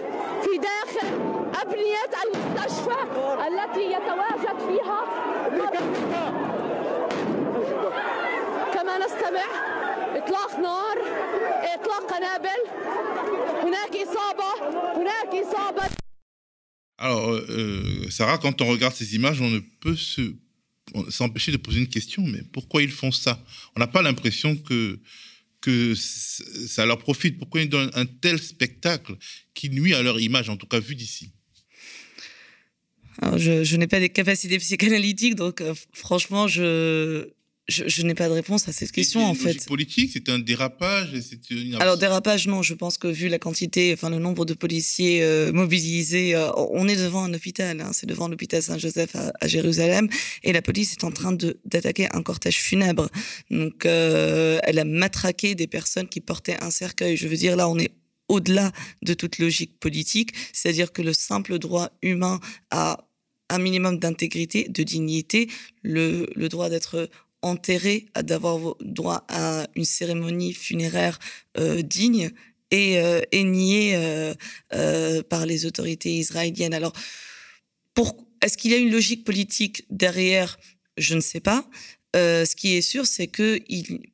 في داخل أبنية المستشفى التي يتواجد فيها كما نستمع إطلاق نار إطلاق قنابل هناك إصابة هناك إصابة Alors, euh, euh, Sarah, quand on regarde ces images, on ne peut se s'empêcher de poser une question, mais pourquoi ils font ça On n'a pas l'impression que que ça leur profite. Pourquoi ils donnent un tel spectacle qui nuit à leur image, en tout cas vu d'ici? Je, je n'ai pas des capacités psychanalytiques, donc euh, franchement, je, je, n'ai pas de réponse à cette question en fait. politique, c'est un dérapage. Une... Alors dérapage, non. Je pense que vu la quantité, enfin le nombre de policiers euh, mobilisés, euh, on est devant un hôpital. Hein, c'est devant l'hôpital Saint-Joseph à, Jérusalem, et la police est en train d'attaquer un cortège funèbre. Donc euh, elle a matraqué des personnes qui portaient un cercueil. Je veux dire là, on est au-delà de toute logique politique, c'est-à-dire que le simple droit humain a un minimum d'intégrité, de dignité, le, le droit d'être enterré, d'avoir droit à une cérémonie funéraire euh, digne et, euh, nié euh, euh, par les autorités israéliennes. Alors, est-ce qu'il y a une logique politique derrière? Je ne sais pas. Ce qui est sûr, c'est que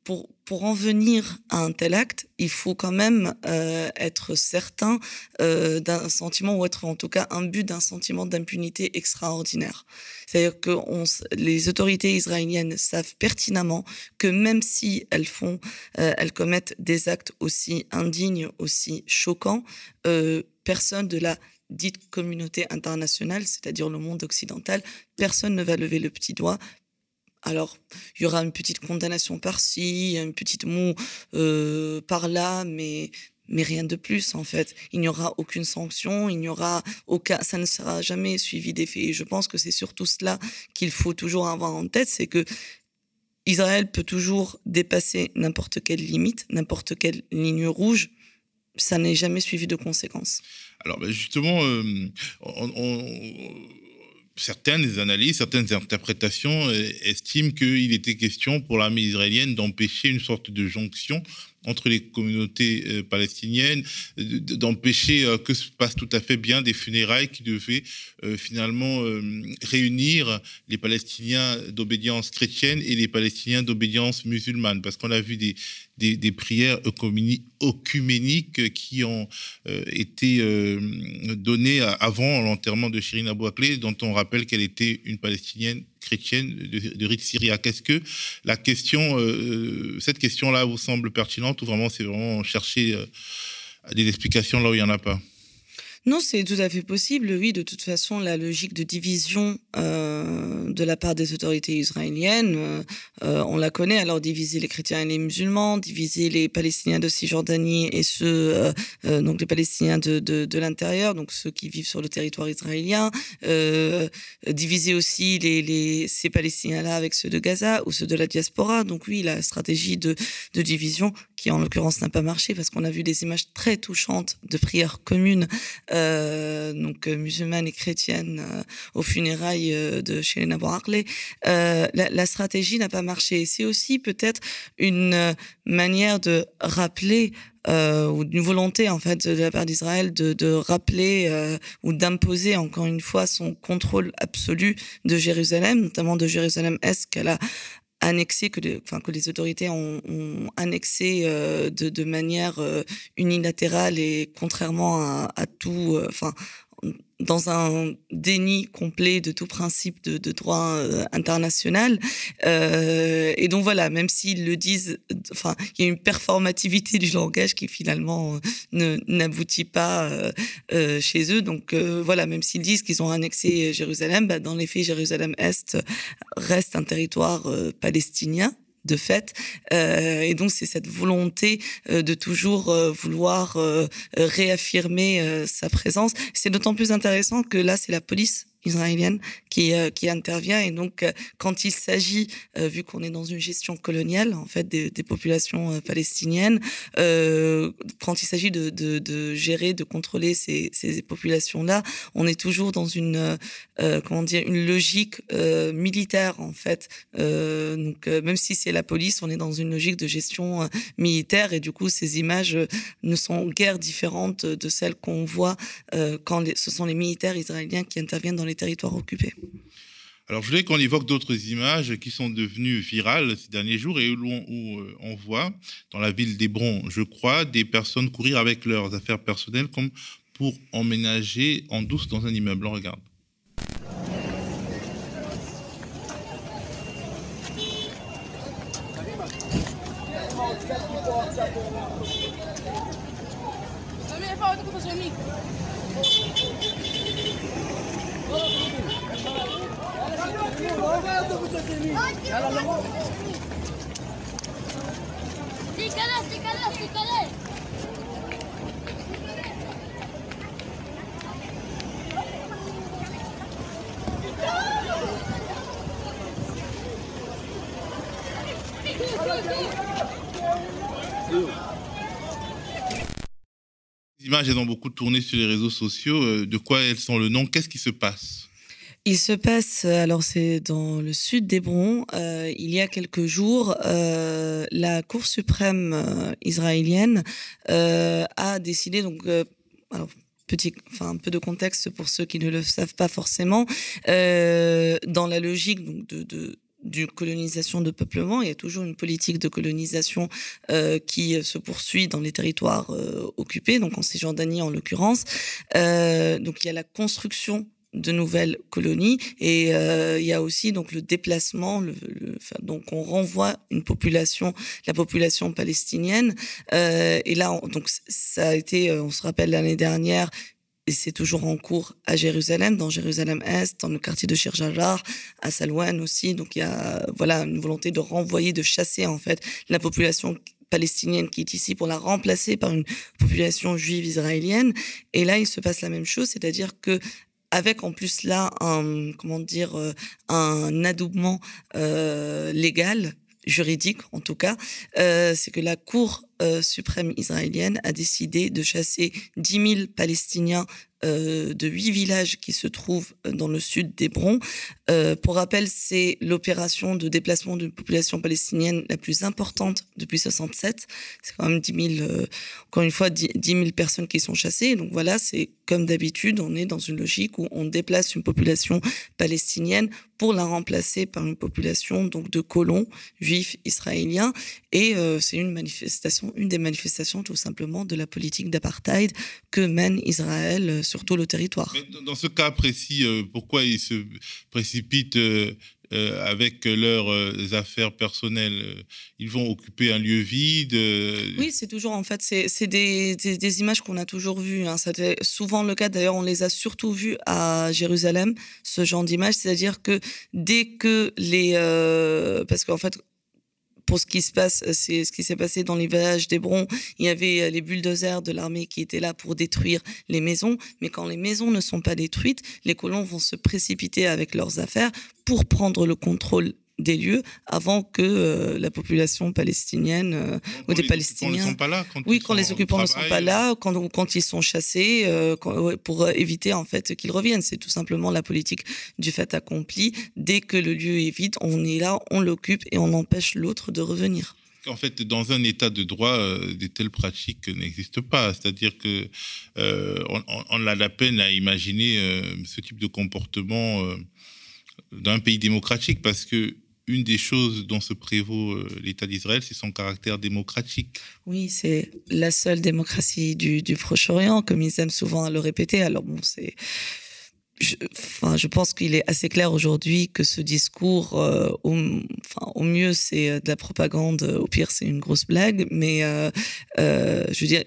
pour, pour en venir à un tel acte, il faut quand même euh, être certain euh, d'un sentiment, ou être en tout cas but d'un sentiment d'impunité extraordinaire. C'est-à-dire que les autorités israéliennes savent pertinemment que même si elles font, euh, elles commettent des actes aussi indignes, aussi choquants, personne de la dite communauté internationale, c'est-à-dire le monde occidental, personne ne va lever le petit doigt. Alors, il y aura une petite condamnation par-ci, une petite moue euh, par-là, mais mais rien de plus en fait. Il n'y aura aucune sanction, il n'y aura aucun, ça ne sera jamais suivi d'effet. Et je pense que c'est surtout cela qu'il faut toujours avoir en tête, c'est que Israël peut toujours dépasser n'importe quelle limite, n'importe quelle ligne rouge. Ça n'est jamais suivi de conséquences. Alors ben, justement, euh, certaines analyses, certaines interprétations euh, estiment qu'il était question pour l'armée israélienne d'empêcher une sorte de jonction entre les communautés euh, palestiniennes, d'empêcher euh, que se passe tout à fait bien des funérailles qui devaient euh, finalement réunir les Palestiniens d'obédience chrétienne et les Palestiniens d'obédience musulmane, parce qu'on a vu des, des, prières œcuméniques qui ont été données avant l'enterrement de Shirin Abou Akleh, dont on rappelle qu'elle était une Palestinienne chrétienne de, rite syriaque. Est-ce que la question, euh, cette question-là vous semble pertinente ou vraiment c'est vraiment chercher euh, des explications là où il n'y en a pas? Non, c'est tout à fait possible. Oui, de toute façon, la logique de division euh, de la part des autorités israéliennes, euh, euh, on la connaît. Alors, diviser les chrétiens et les musulmans, diviser les Palestiniens de Cisjordanie et ceux, donc les Palestiniens de, de, de l'intérieur, donc ceux qui vivent sur le territoire israélien, diviser aussi les, les, ces Palestiniens-là avec ceux de Gaza ou ceux de la diaspora. Donc oui, la stratégie de, de division en l'occurrence n'a pas marché parce qu'on a vu des images très touchantes de prières communes, euh, donc euh, musulmanes et chrétiennes, euh, aux funérailles euh, de Shelena Borakle. La, la, stratégie n'a pas marché. C'est aussi peut-être une manière de rappeler euh, ou d'une volonté en fait de la part d'Israël de, rappeler euh, ou d'imposer encore une fois son contrôle absolu de Jérusalem, notamment de Jérusalem-Est qu'elle a annexé, que, enfin, que les autorités ont, ont annexé euh, de, de, manière euh, unilatérale et contrairement à, à tout, euh, enfin, dans un déni complet de tout principe de, droit euh, international. Euh, et donc voilà, même s'ils le disent, enfin, il y a une performativité du langage qui finalement ne n'aboutit pas euh, chez eux. Donc voilà, même s'ils disent qu'ils ont annexé Jérusalem, bah, dans les faits, Jérusalem-Est reste un territoire palestinien de fait. Euh, et donc c'est cette volonté euh, de toujours euh, vouloir réaffirmer sa présence. C'est d'autant plus intéressant que là c'est la police israélienne qui, euh, qui intervient. Et donc, euh, quand il s'agit, euh, vu qu'on est dans une gestion coloniale, en fait, des, des populations palestiniennes, quand il s'agit de, de, de, gérer, de contrôler ces, ces populations-là, on est toujours dans une, comment dire, une logique militaire, en fait. donc, même si c'est la police, on est dans une logique de gestion militaire. Et du coup, ces images ne sont guère différentes de celles qu'on voit quand ce sont les militaires israéliens qui interviennent dans les territoires occupés. Alors, je voulais qu'on évoque d'autres images qui sont devenues virales ces derniers jours et où, où euh, on voit, dans la ville d'Hébron, je crois, des personnes courir avec leurs affaires personnelles comme pour emménager en douce dans un immeuble. On regarde. Também falta com o Nico. Ela images, elles beaucoup tourné sur les réseaux sociaux. Euh, de quoi elles sont le nom? Qu'est-ce qui se passe? Il se passe, alors c'est dans le sud d'Hébron, euh, il y a quelques jours, euh, la Cour suprême euh, israélienne euh, a décidé, donc, euh, petit, enfin un peu de contexte pour ceux qui ne le savent pas forcément, dans la logique de d'une colonisation de peuplement. Il y a toujours une politique de colonisation euh, qui se poursuit dans les territoires euh, occupés, donc en Cisjordanie en l'occurrence. Euh, donc il y a la construction de nouvelles colonies et euh, il y a aussi donc le déplacement le, le enfin, donc on renvoie une population la population palestinienne euh, et là on, donc ça a été on se rappelle l'année dernière et c'est toujours en cours à Jérusalem, dans Jérusalem-Est, dans le quartier de Shirjajar, à Salouane aussi. Donc il y a voilà une volonté de renvoyer, de chasser en fait la population palestinienne qui est ici pour la remplacer par une population juive israélienne. Et là, il se passe la même chose, c'est-à-dire que avec en plus là un comment dire euh, un adoubement euh, légal juridique en tout cas, euh, c'est que la Cour euh, suprême israélienne a décidé de chasser 10 000 Palestiniens euh, de huit villages qui se trouvent dans le sud d'Hébron. Euh, pour rappel, c'est l'opération de déplacement d'une population palestinienne la plus importante depuis 67. C'est quand même 10 000, euh, encore une fois, 10, 000 personnes qui sont chassées. Donc voilà, c'est comme d'habitude, on est dans une logique où on déplace une population palestinienne pour la remplacer par une population donc de colons juifs israéliens. Et c'est une manifestation, une des manifestations tout simplement de la politique d'apartheid que mène Israël sur tout le territoire. dans ce cas précis, euh, pourquoi ils se précipitent euh, euh, avec leurs affaires personnelles? Ils vont occuper un lieu vide Oui, c'est toujours, en fait, c'est des, des, images qu'on a toujours vues. Hein. C'était souvent le cas, d'ailleurs, on les a surtout vues à Jérusalem, ce genre d'images. C'est-à-dire que dès que les... parce qu'en fait, pour ce qui se passe, euh, c'est ce qui s'est passé dans les villages d'Hébron. Il y avait euh, les bulldozers de l'armée qui étaient là pour détruire les maisons. Mais quand les maisons ne sont pas détruites, les colons vont se précipiter avec leurs affaires pour prendre le contrôle des lieux avant que euh, la population palestinienne euh, ou des Palestiniens. Quand sont pas là, oui, quand les occupants ne sont pas là, quand, quand ils sont chassés, euh, pour éviter en fait qu'ils reviennent. C'est tout simplement la politique du fait accompli. Dès que le lieu est vide, on est là, on l'occupe et on empêche l'autre de revenir. En fait, dans un état de droit, des telles pratiques n'existent pas. C'est-à-dire que on, on, a la peine à imaginer ce type de comportement dans un pays démocratique parce que une des choses dont se prévaut euh, l'État d'Israël, c'est son caractère démocratique. Oui, c'est la seule démocratie du, Proche-Orient, comme ils aiment souvent le répéter. Alors bon, c'est... Je, enfin, je pense qu'il est assez clair aujourd'hui que ce discours, euh, au, mieux, c'est euh, de la propagande, au pire, c'est une grosse blague, mais je veux dire,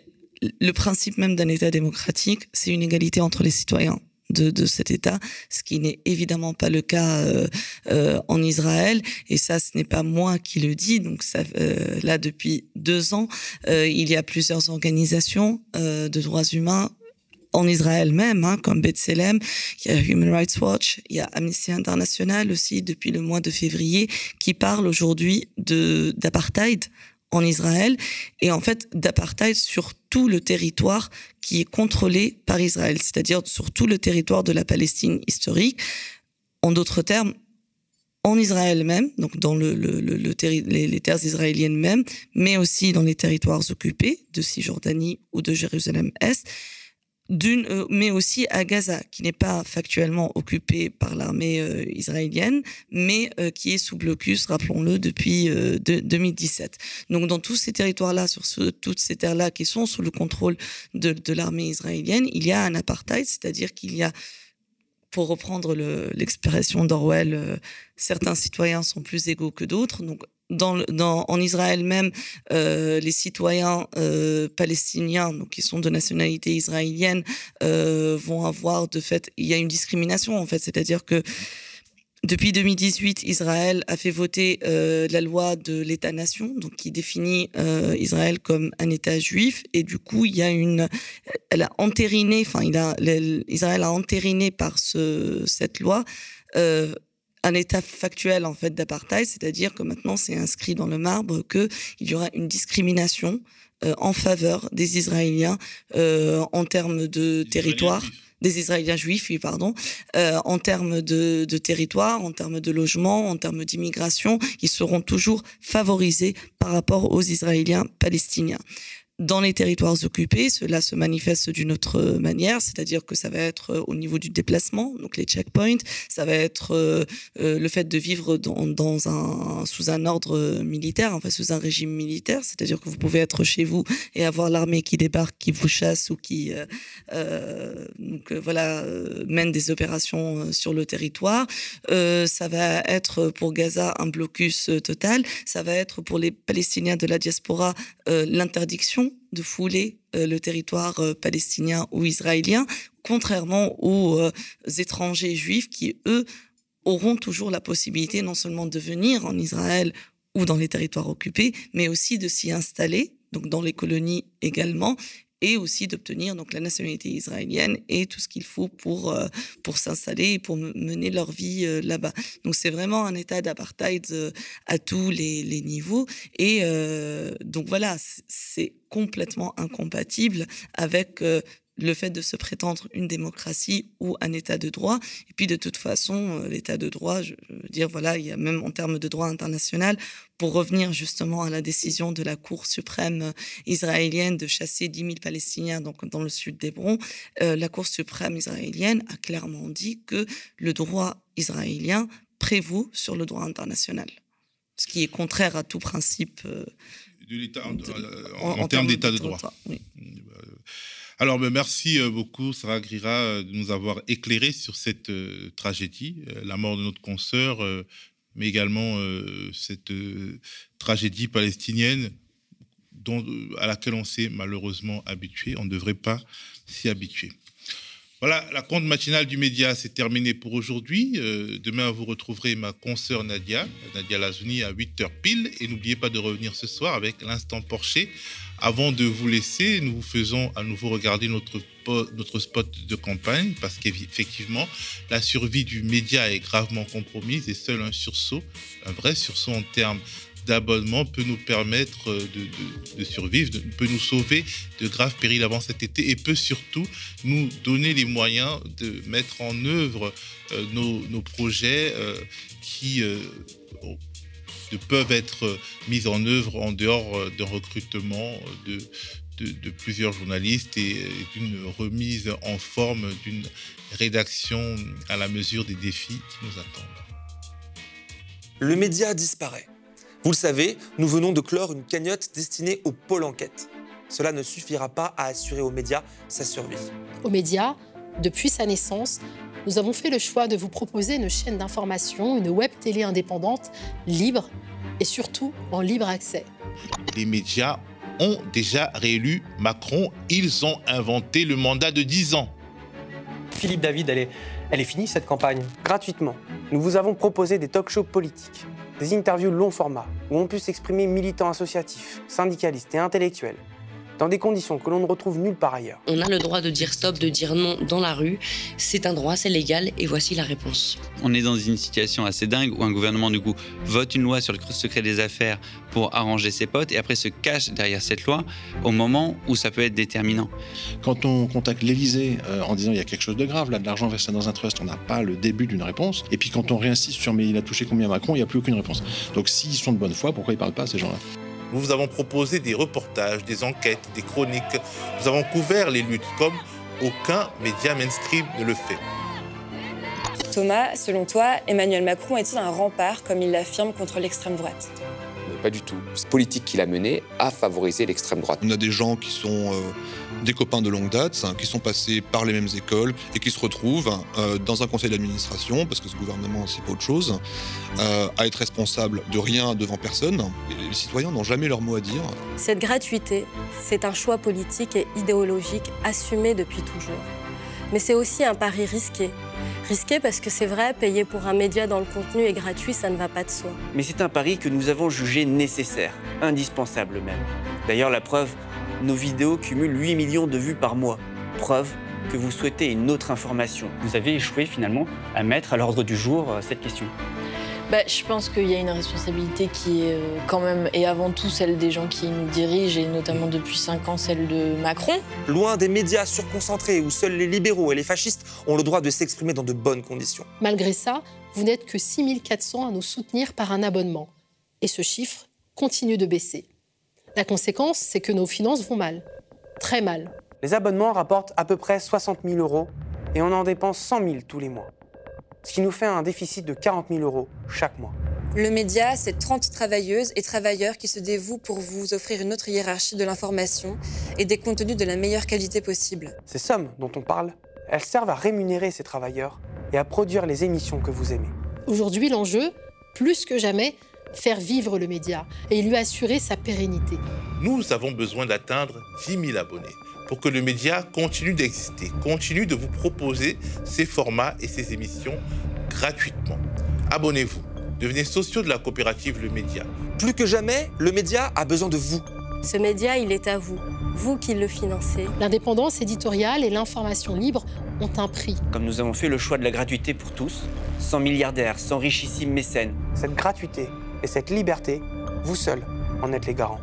le principe même d'un État démocratique, c'est une égalité entre les citoyens de, de cet État, ce qui n'est évidemment pas le cas euh, euh, en Israël. Et ça, ce n'est pas moi qui le dis. Donc ça, euh, là, depuis deux ans, il y a plusieurs organisations de droits humains en Israël même, hein, comme B'Tselem, il y a Human Rights Watch, il y a Amnesty International aussi depuis le mois de février, qui parlent aujourd'hui d'apartheid en Israël et en fait d'apartheid sur tout le territoire qui est contrôlé par Israël, c'est-à-dire sur tout le territoire de la Palestine historique. En d'autres termes, en Israël même, donc dans le, le, le, les, terres israéliennes même, mais aussi dans les territoires occupés de Cisjordanie ou de Jérusalem-Est, d'une, euh, mais aussi à Gaza, qui n'est pas factuellement occupée par l'armée euh, israélienne, mais euh, qui est sous blocus, rappelons-le, depuis 2017. Donc dans tous ces territoires-là, sur toutes ces terres-là qui sont sous le contrôle de, de l'armée israélienne, il y a un apartheid, c'est-à-dire qu'il y a pour reprendre l'expression d'Orwell, certains citoyens sont plus égaux que d'autres. Donc, en Israël même, euh, les citoyens euh, palestiniens, donc qui sont de nationalité israélienne, euh, vont avoir de fait, il y a une discrimination en fait, c'est-à-dire que depuis 2018, Israël a fait voter la loi de l'État-nation, donc qui définit Israël comme un État juif, et du coup, il y a une, elle a entériné, enfin, Israël a entériné par ce, cette loi un état factuel en fait d'apartheid, c'est-à-dire que maintenant c'est inscrit dans le marbre que il y aura une discrimination euh, en faveur des Israéliens euh, en termes de territoire. des Israéliens juifs, oui, pardon, euh, en termes de, de, territoire, en termes de logement, en termes d'immigration, ils seront toujours favorisés par rapport aux Israéliens palestiniens. Dans les territoires occupés, cela se manifeste d'une autre manière, c'est-à-dire que ça va être euh, au niveau du déplacement, donc les checkpoints, ça va être euh, euh, le fait de vivre dans, un, sous un ordre militaire, enfin sous un régime militaire, c'est-à-dire que vous pouvez être chez vous et avoir l'armée qui débarque, qui vous chasse ou qui euh, donc, voilà, mène des opérations sur le territoire. ça va être pour Gaza un blocus total, ça va être pour les Palestiniens de la diaspora l'interdiction de fouler le territoire palestinien ou israélien, contrairement aux étrangers juifs qui, eux, auront toujours la possibilité non seulement de venir en Israël ou dans les territoires occupés, mais aussi de s'y installer, donc dans les colonies également, et aussi d'obtenir donc la nationalité israélienne et tout ce qu'il faut pour euh, pour s'installer et pour mener leur vie euh, là-bas. Donc c'est vraiment un état d'apartheid euh, à tous les, les niveaux et donc voilà c'est complètement incompatible avec le fait de se prétendre une démocratie ou un État de droit. Et puis de toute façon, euh, l'État de droit, je veux dire, voilà, il y a même en termes de droit international, pour revenir justement à la décision de la Cour suprême israélienne de chasser 10 000 Palestiniens donc, dans le sud d'Hébron, euh, la Cour suprême israélienne a clairement dit que le droit israélien prévaut sur le droit international, ce qui est contraire à tout principe. Euh, de l'État en, termes d'état de droit. oui. Alors, ben, merci euh, beaucoup, Sarah Grira, euh, de nous avoir éclairé sur cette euh, tragédie, la mort de notre consoeur, mais également cette tragédie palestinienne dont, à laquelle on s'est malheureusement habitué. On ne devrait pas s'y habituer. Voilà, la compte matinale du média, c'est terminé pour aujourd'hui. demain, vous retrouverez ma consoeur Nadia, Nadia Lazouni, à 8h pile. Et n'oubliez pas de revenir ce soir avec l'instant Porcher avant de vous laisser, nous vous faisons à nouveau regarder notre, notre spot de campagne parce qu'effectivement, la survie du média est gravement compromise et seul un sursaut, un vrai sursaut en termes d'abonnement peut nous permettre de, survivre, peut nous sauver de graves périls avant cet été et peut surtout nous donner les moyens de mettre en œuvre euh, nos, projets euh, qui, euh, peuvent être mises en œuvre en dehors euh, d'un recrutement de, de, plusieurs journalistes et d'une remise en forme d'une rédaction à la mesure des défis qui nous attendent. Le média disparaît. Vous le savez, nous venons de clore une cagnotte destinée au pôle enquête. Cela ne suffira pas à assurer aux médias sa survie. Aux médias, depuis sa naissance, nous avons fait le choix de vous proposer une chaîne d'information, une web télé indépendante, libre et surtout en libre accès. Les médias ont déjà réélu Macron. Ils ont inventé le mandat de 10 ans. Philippe David, elle est, elle est finie cette campagne? Gratuitement, nous vous avons proposé des talk-shows politiques, des interviews long format où on peut s'exprimer militants associatifs, syndicalistes et intellectuels dans des conditions que l'on ne retrouve nulle part ailleurs. On a le droit de dire stop, de dire non dans la rue. C'est un droit, c'est légal, et voici la réponse. On est dans une situation assez dingue où un gouvernement, du coup, vote une loi sur le secret des affaires pour arranger ses potes et après se cache derrière cette loi au moment où ça peut être déterminant. Quand on contacte l'Élysée euh, en disant il y a quelque chose de grave, là, de l'argent versé dans un trust, on n'a pas le début d'une réponse. Et puis quand on réinsiste sur mais il a touché combien Macron, il n'y a plus aucune réponse. Donc s'ils sont de bonne foi, pourquoi ils ne parlent pas ces gens-là? Nous vous avons proposé des reportages, des enquêtes, des chroniques. Nous avons couvert les luttes comme aucun média mainstream ne le fait. Thomas, selon toi, Emmanuel Macron est-il un rempart, comme il l'affirme, contre l'extrême droite? Pas du tout. Cette politique qu'il a menée a favorisé l'extrême droite. On a des gens qui sont... Euh, des copains de longue date, qui sont passés par les mêmes écoles et qui se retrouvent euh, dans un conseil d'administration, parce que ce gouvernement, c'est pas autre chose, euh, à être responsable de rien devant personne. les citoyens n'ont jamais leur mot à dire. Cette gratuité, c'est un choix politique et idéologique assumé depuis toujours. Mais c'est aussi un pari risqué. Risqué parce que c'est vrai, payer pour un média dans le contenu est gratuit, ça ne va pas de soi. Mais c'est un pari que nous avons jugé nécessaire, indispensable même. D'ailleurs, la preuve, nos vidéos cumulent 8 millions de vues par mois. Preuve que vous souhaitez une autre information. Vous avez échoué finalement à mettre à l'ordre du jour euh, cette question. Bah, je pense qu'il y a une responsabilité qui est euh, quand même, et avant tout celle des gens qui nous dirigent, et notamment depuis 5 ans celle de Macron. Loin des médias surconcentrés où seuls les libéraux et les fascistes ont le droit de s'exprimer dans de bonnes conditions. Malgré ça, vous n'êtes que 6400 à nous soutenir par un abonnement. Et ce chiffre continue de baisser. La conséquence, c'est que nos finances vont mal. Très mal. Les abonnements rapportent à peu près 60 000 euros et on en dépense 100 000 tous les mois. Ce qui nous fait un déficit de 40 000 euros chaque mois. Le média, c'est 30 travailleuses et travailleurs qui se dévouent pour vous offrir une autre hiérarchie de l'information et des contenus de la meilleure qualité possible. Ces sommes dont on parle, elles servent à rémunérer ces travailleurs et à produire les émissions que vous aimez. Aujourd'hui, l'enjeu, plus que jamais, faire vivre le média et lui assurer sa pérennité. Nous avons besoin d'atteindre 10 000 abonnés pour que le média continue d'exister, continue de vous proposer ses formats et ses émissions gratuitement. Abonnez-vous, devenez sociaux de la coopérative Le Média. Plus que jamais, le média a besoin de vous. Ce média, il est à vous, vous qui le financez. L'indépendance éditoriale et l'information libre ont un prix. Comme nous avons fait le choix de la gratuité pour tous, sans milliardaires, sans richissimes mécènes. Cette gratuité et cette liberté, vous seuls en êtes les garants.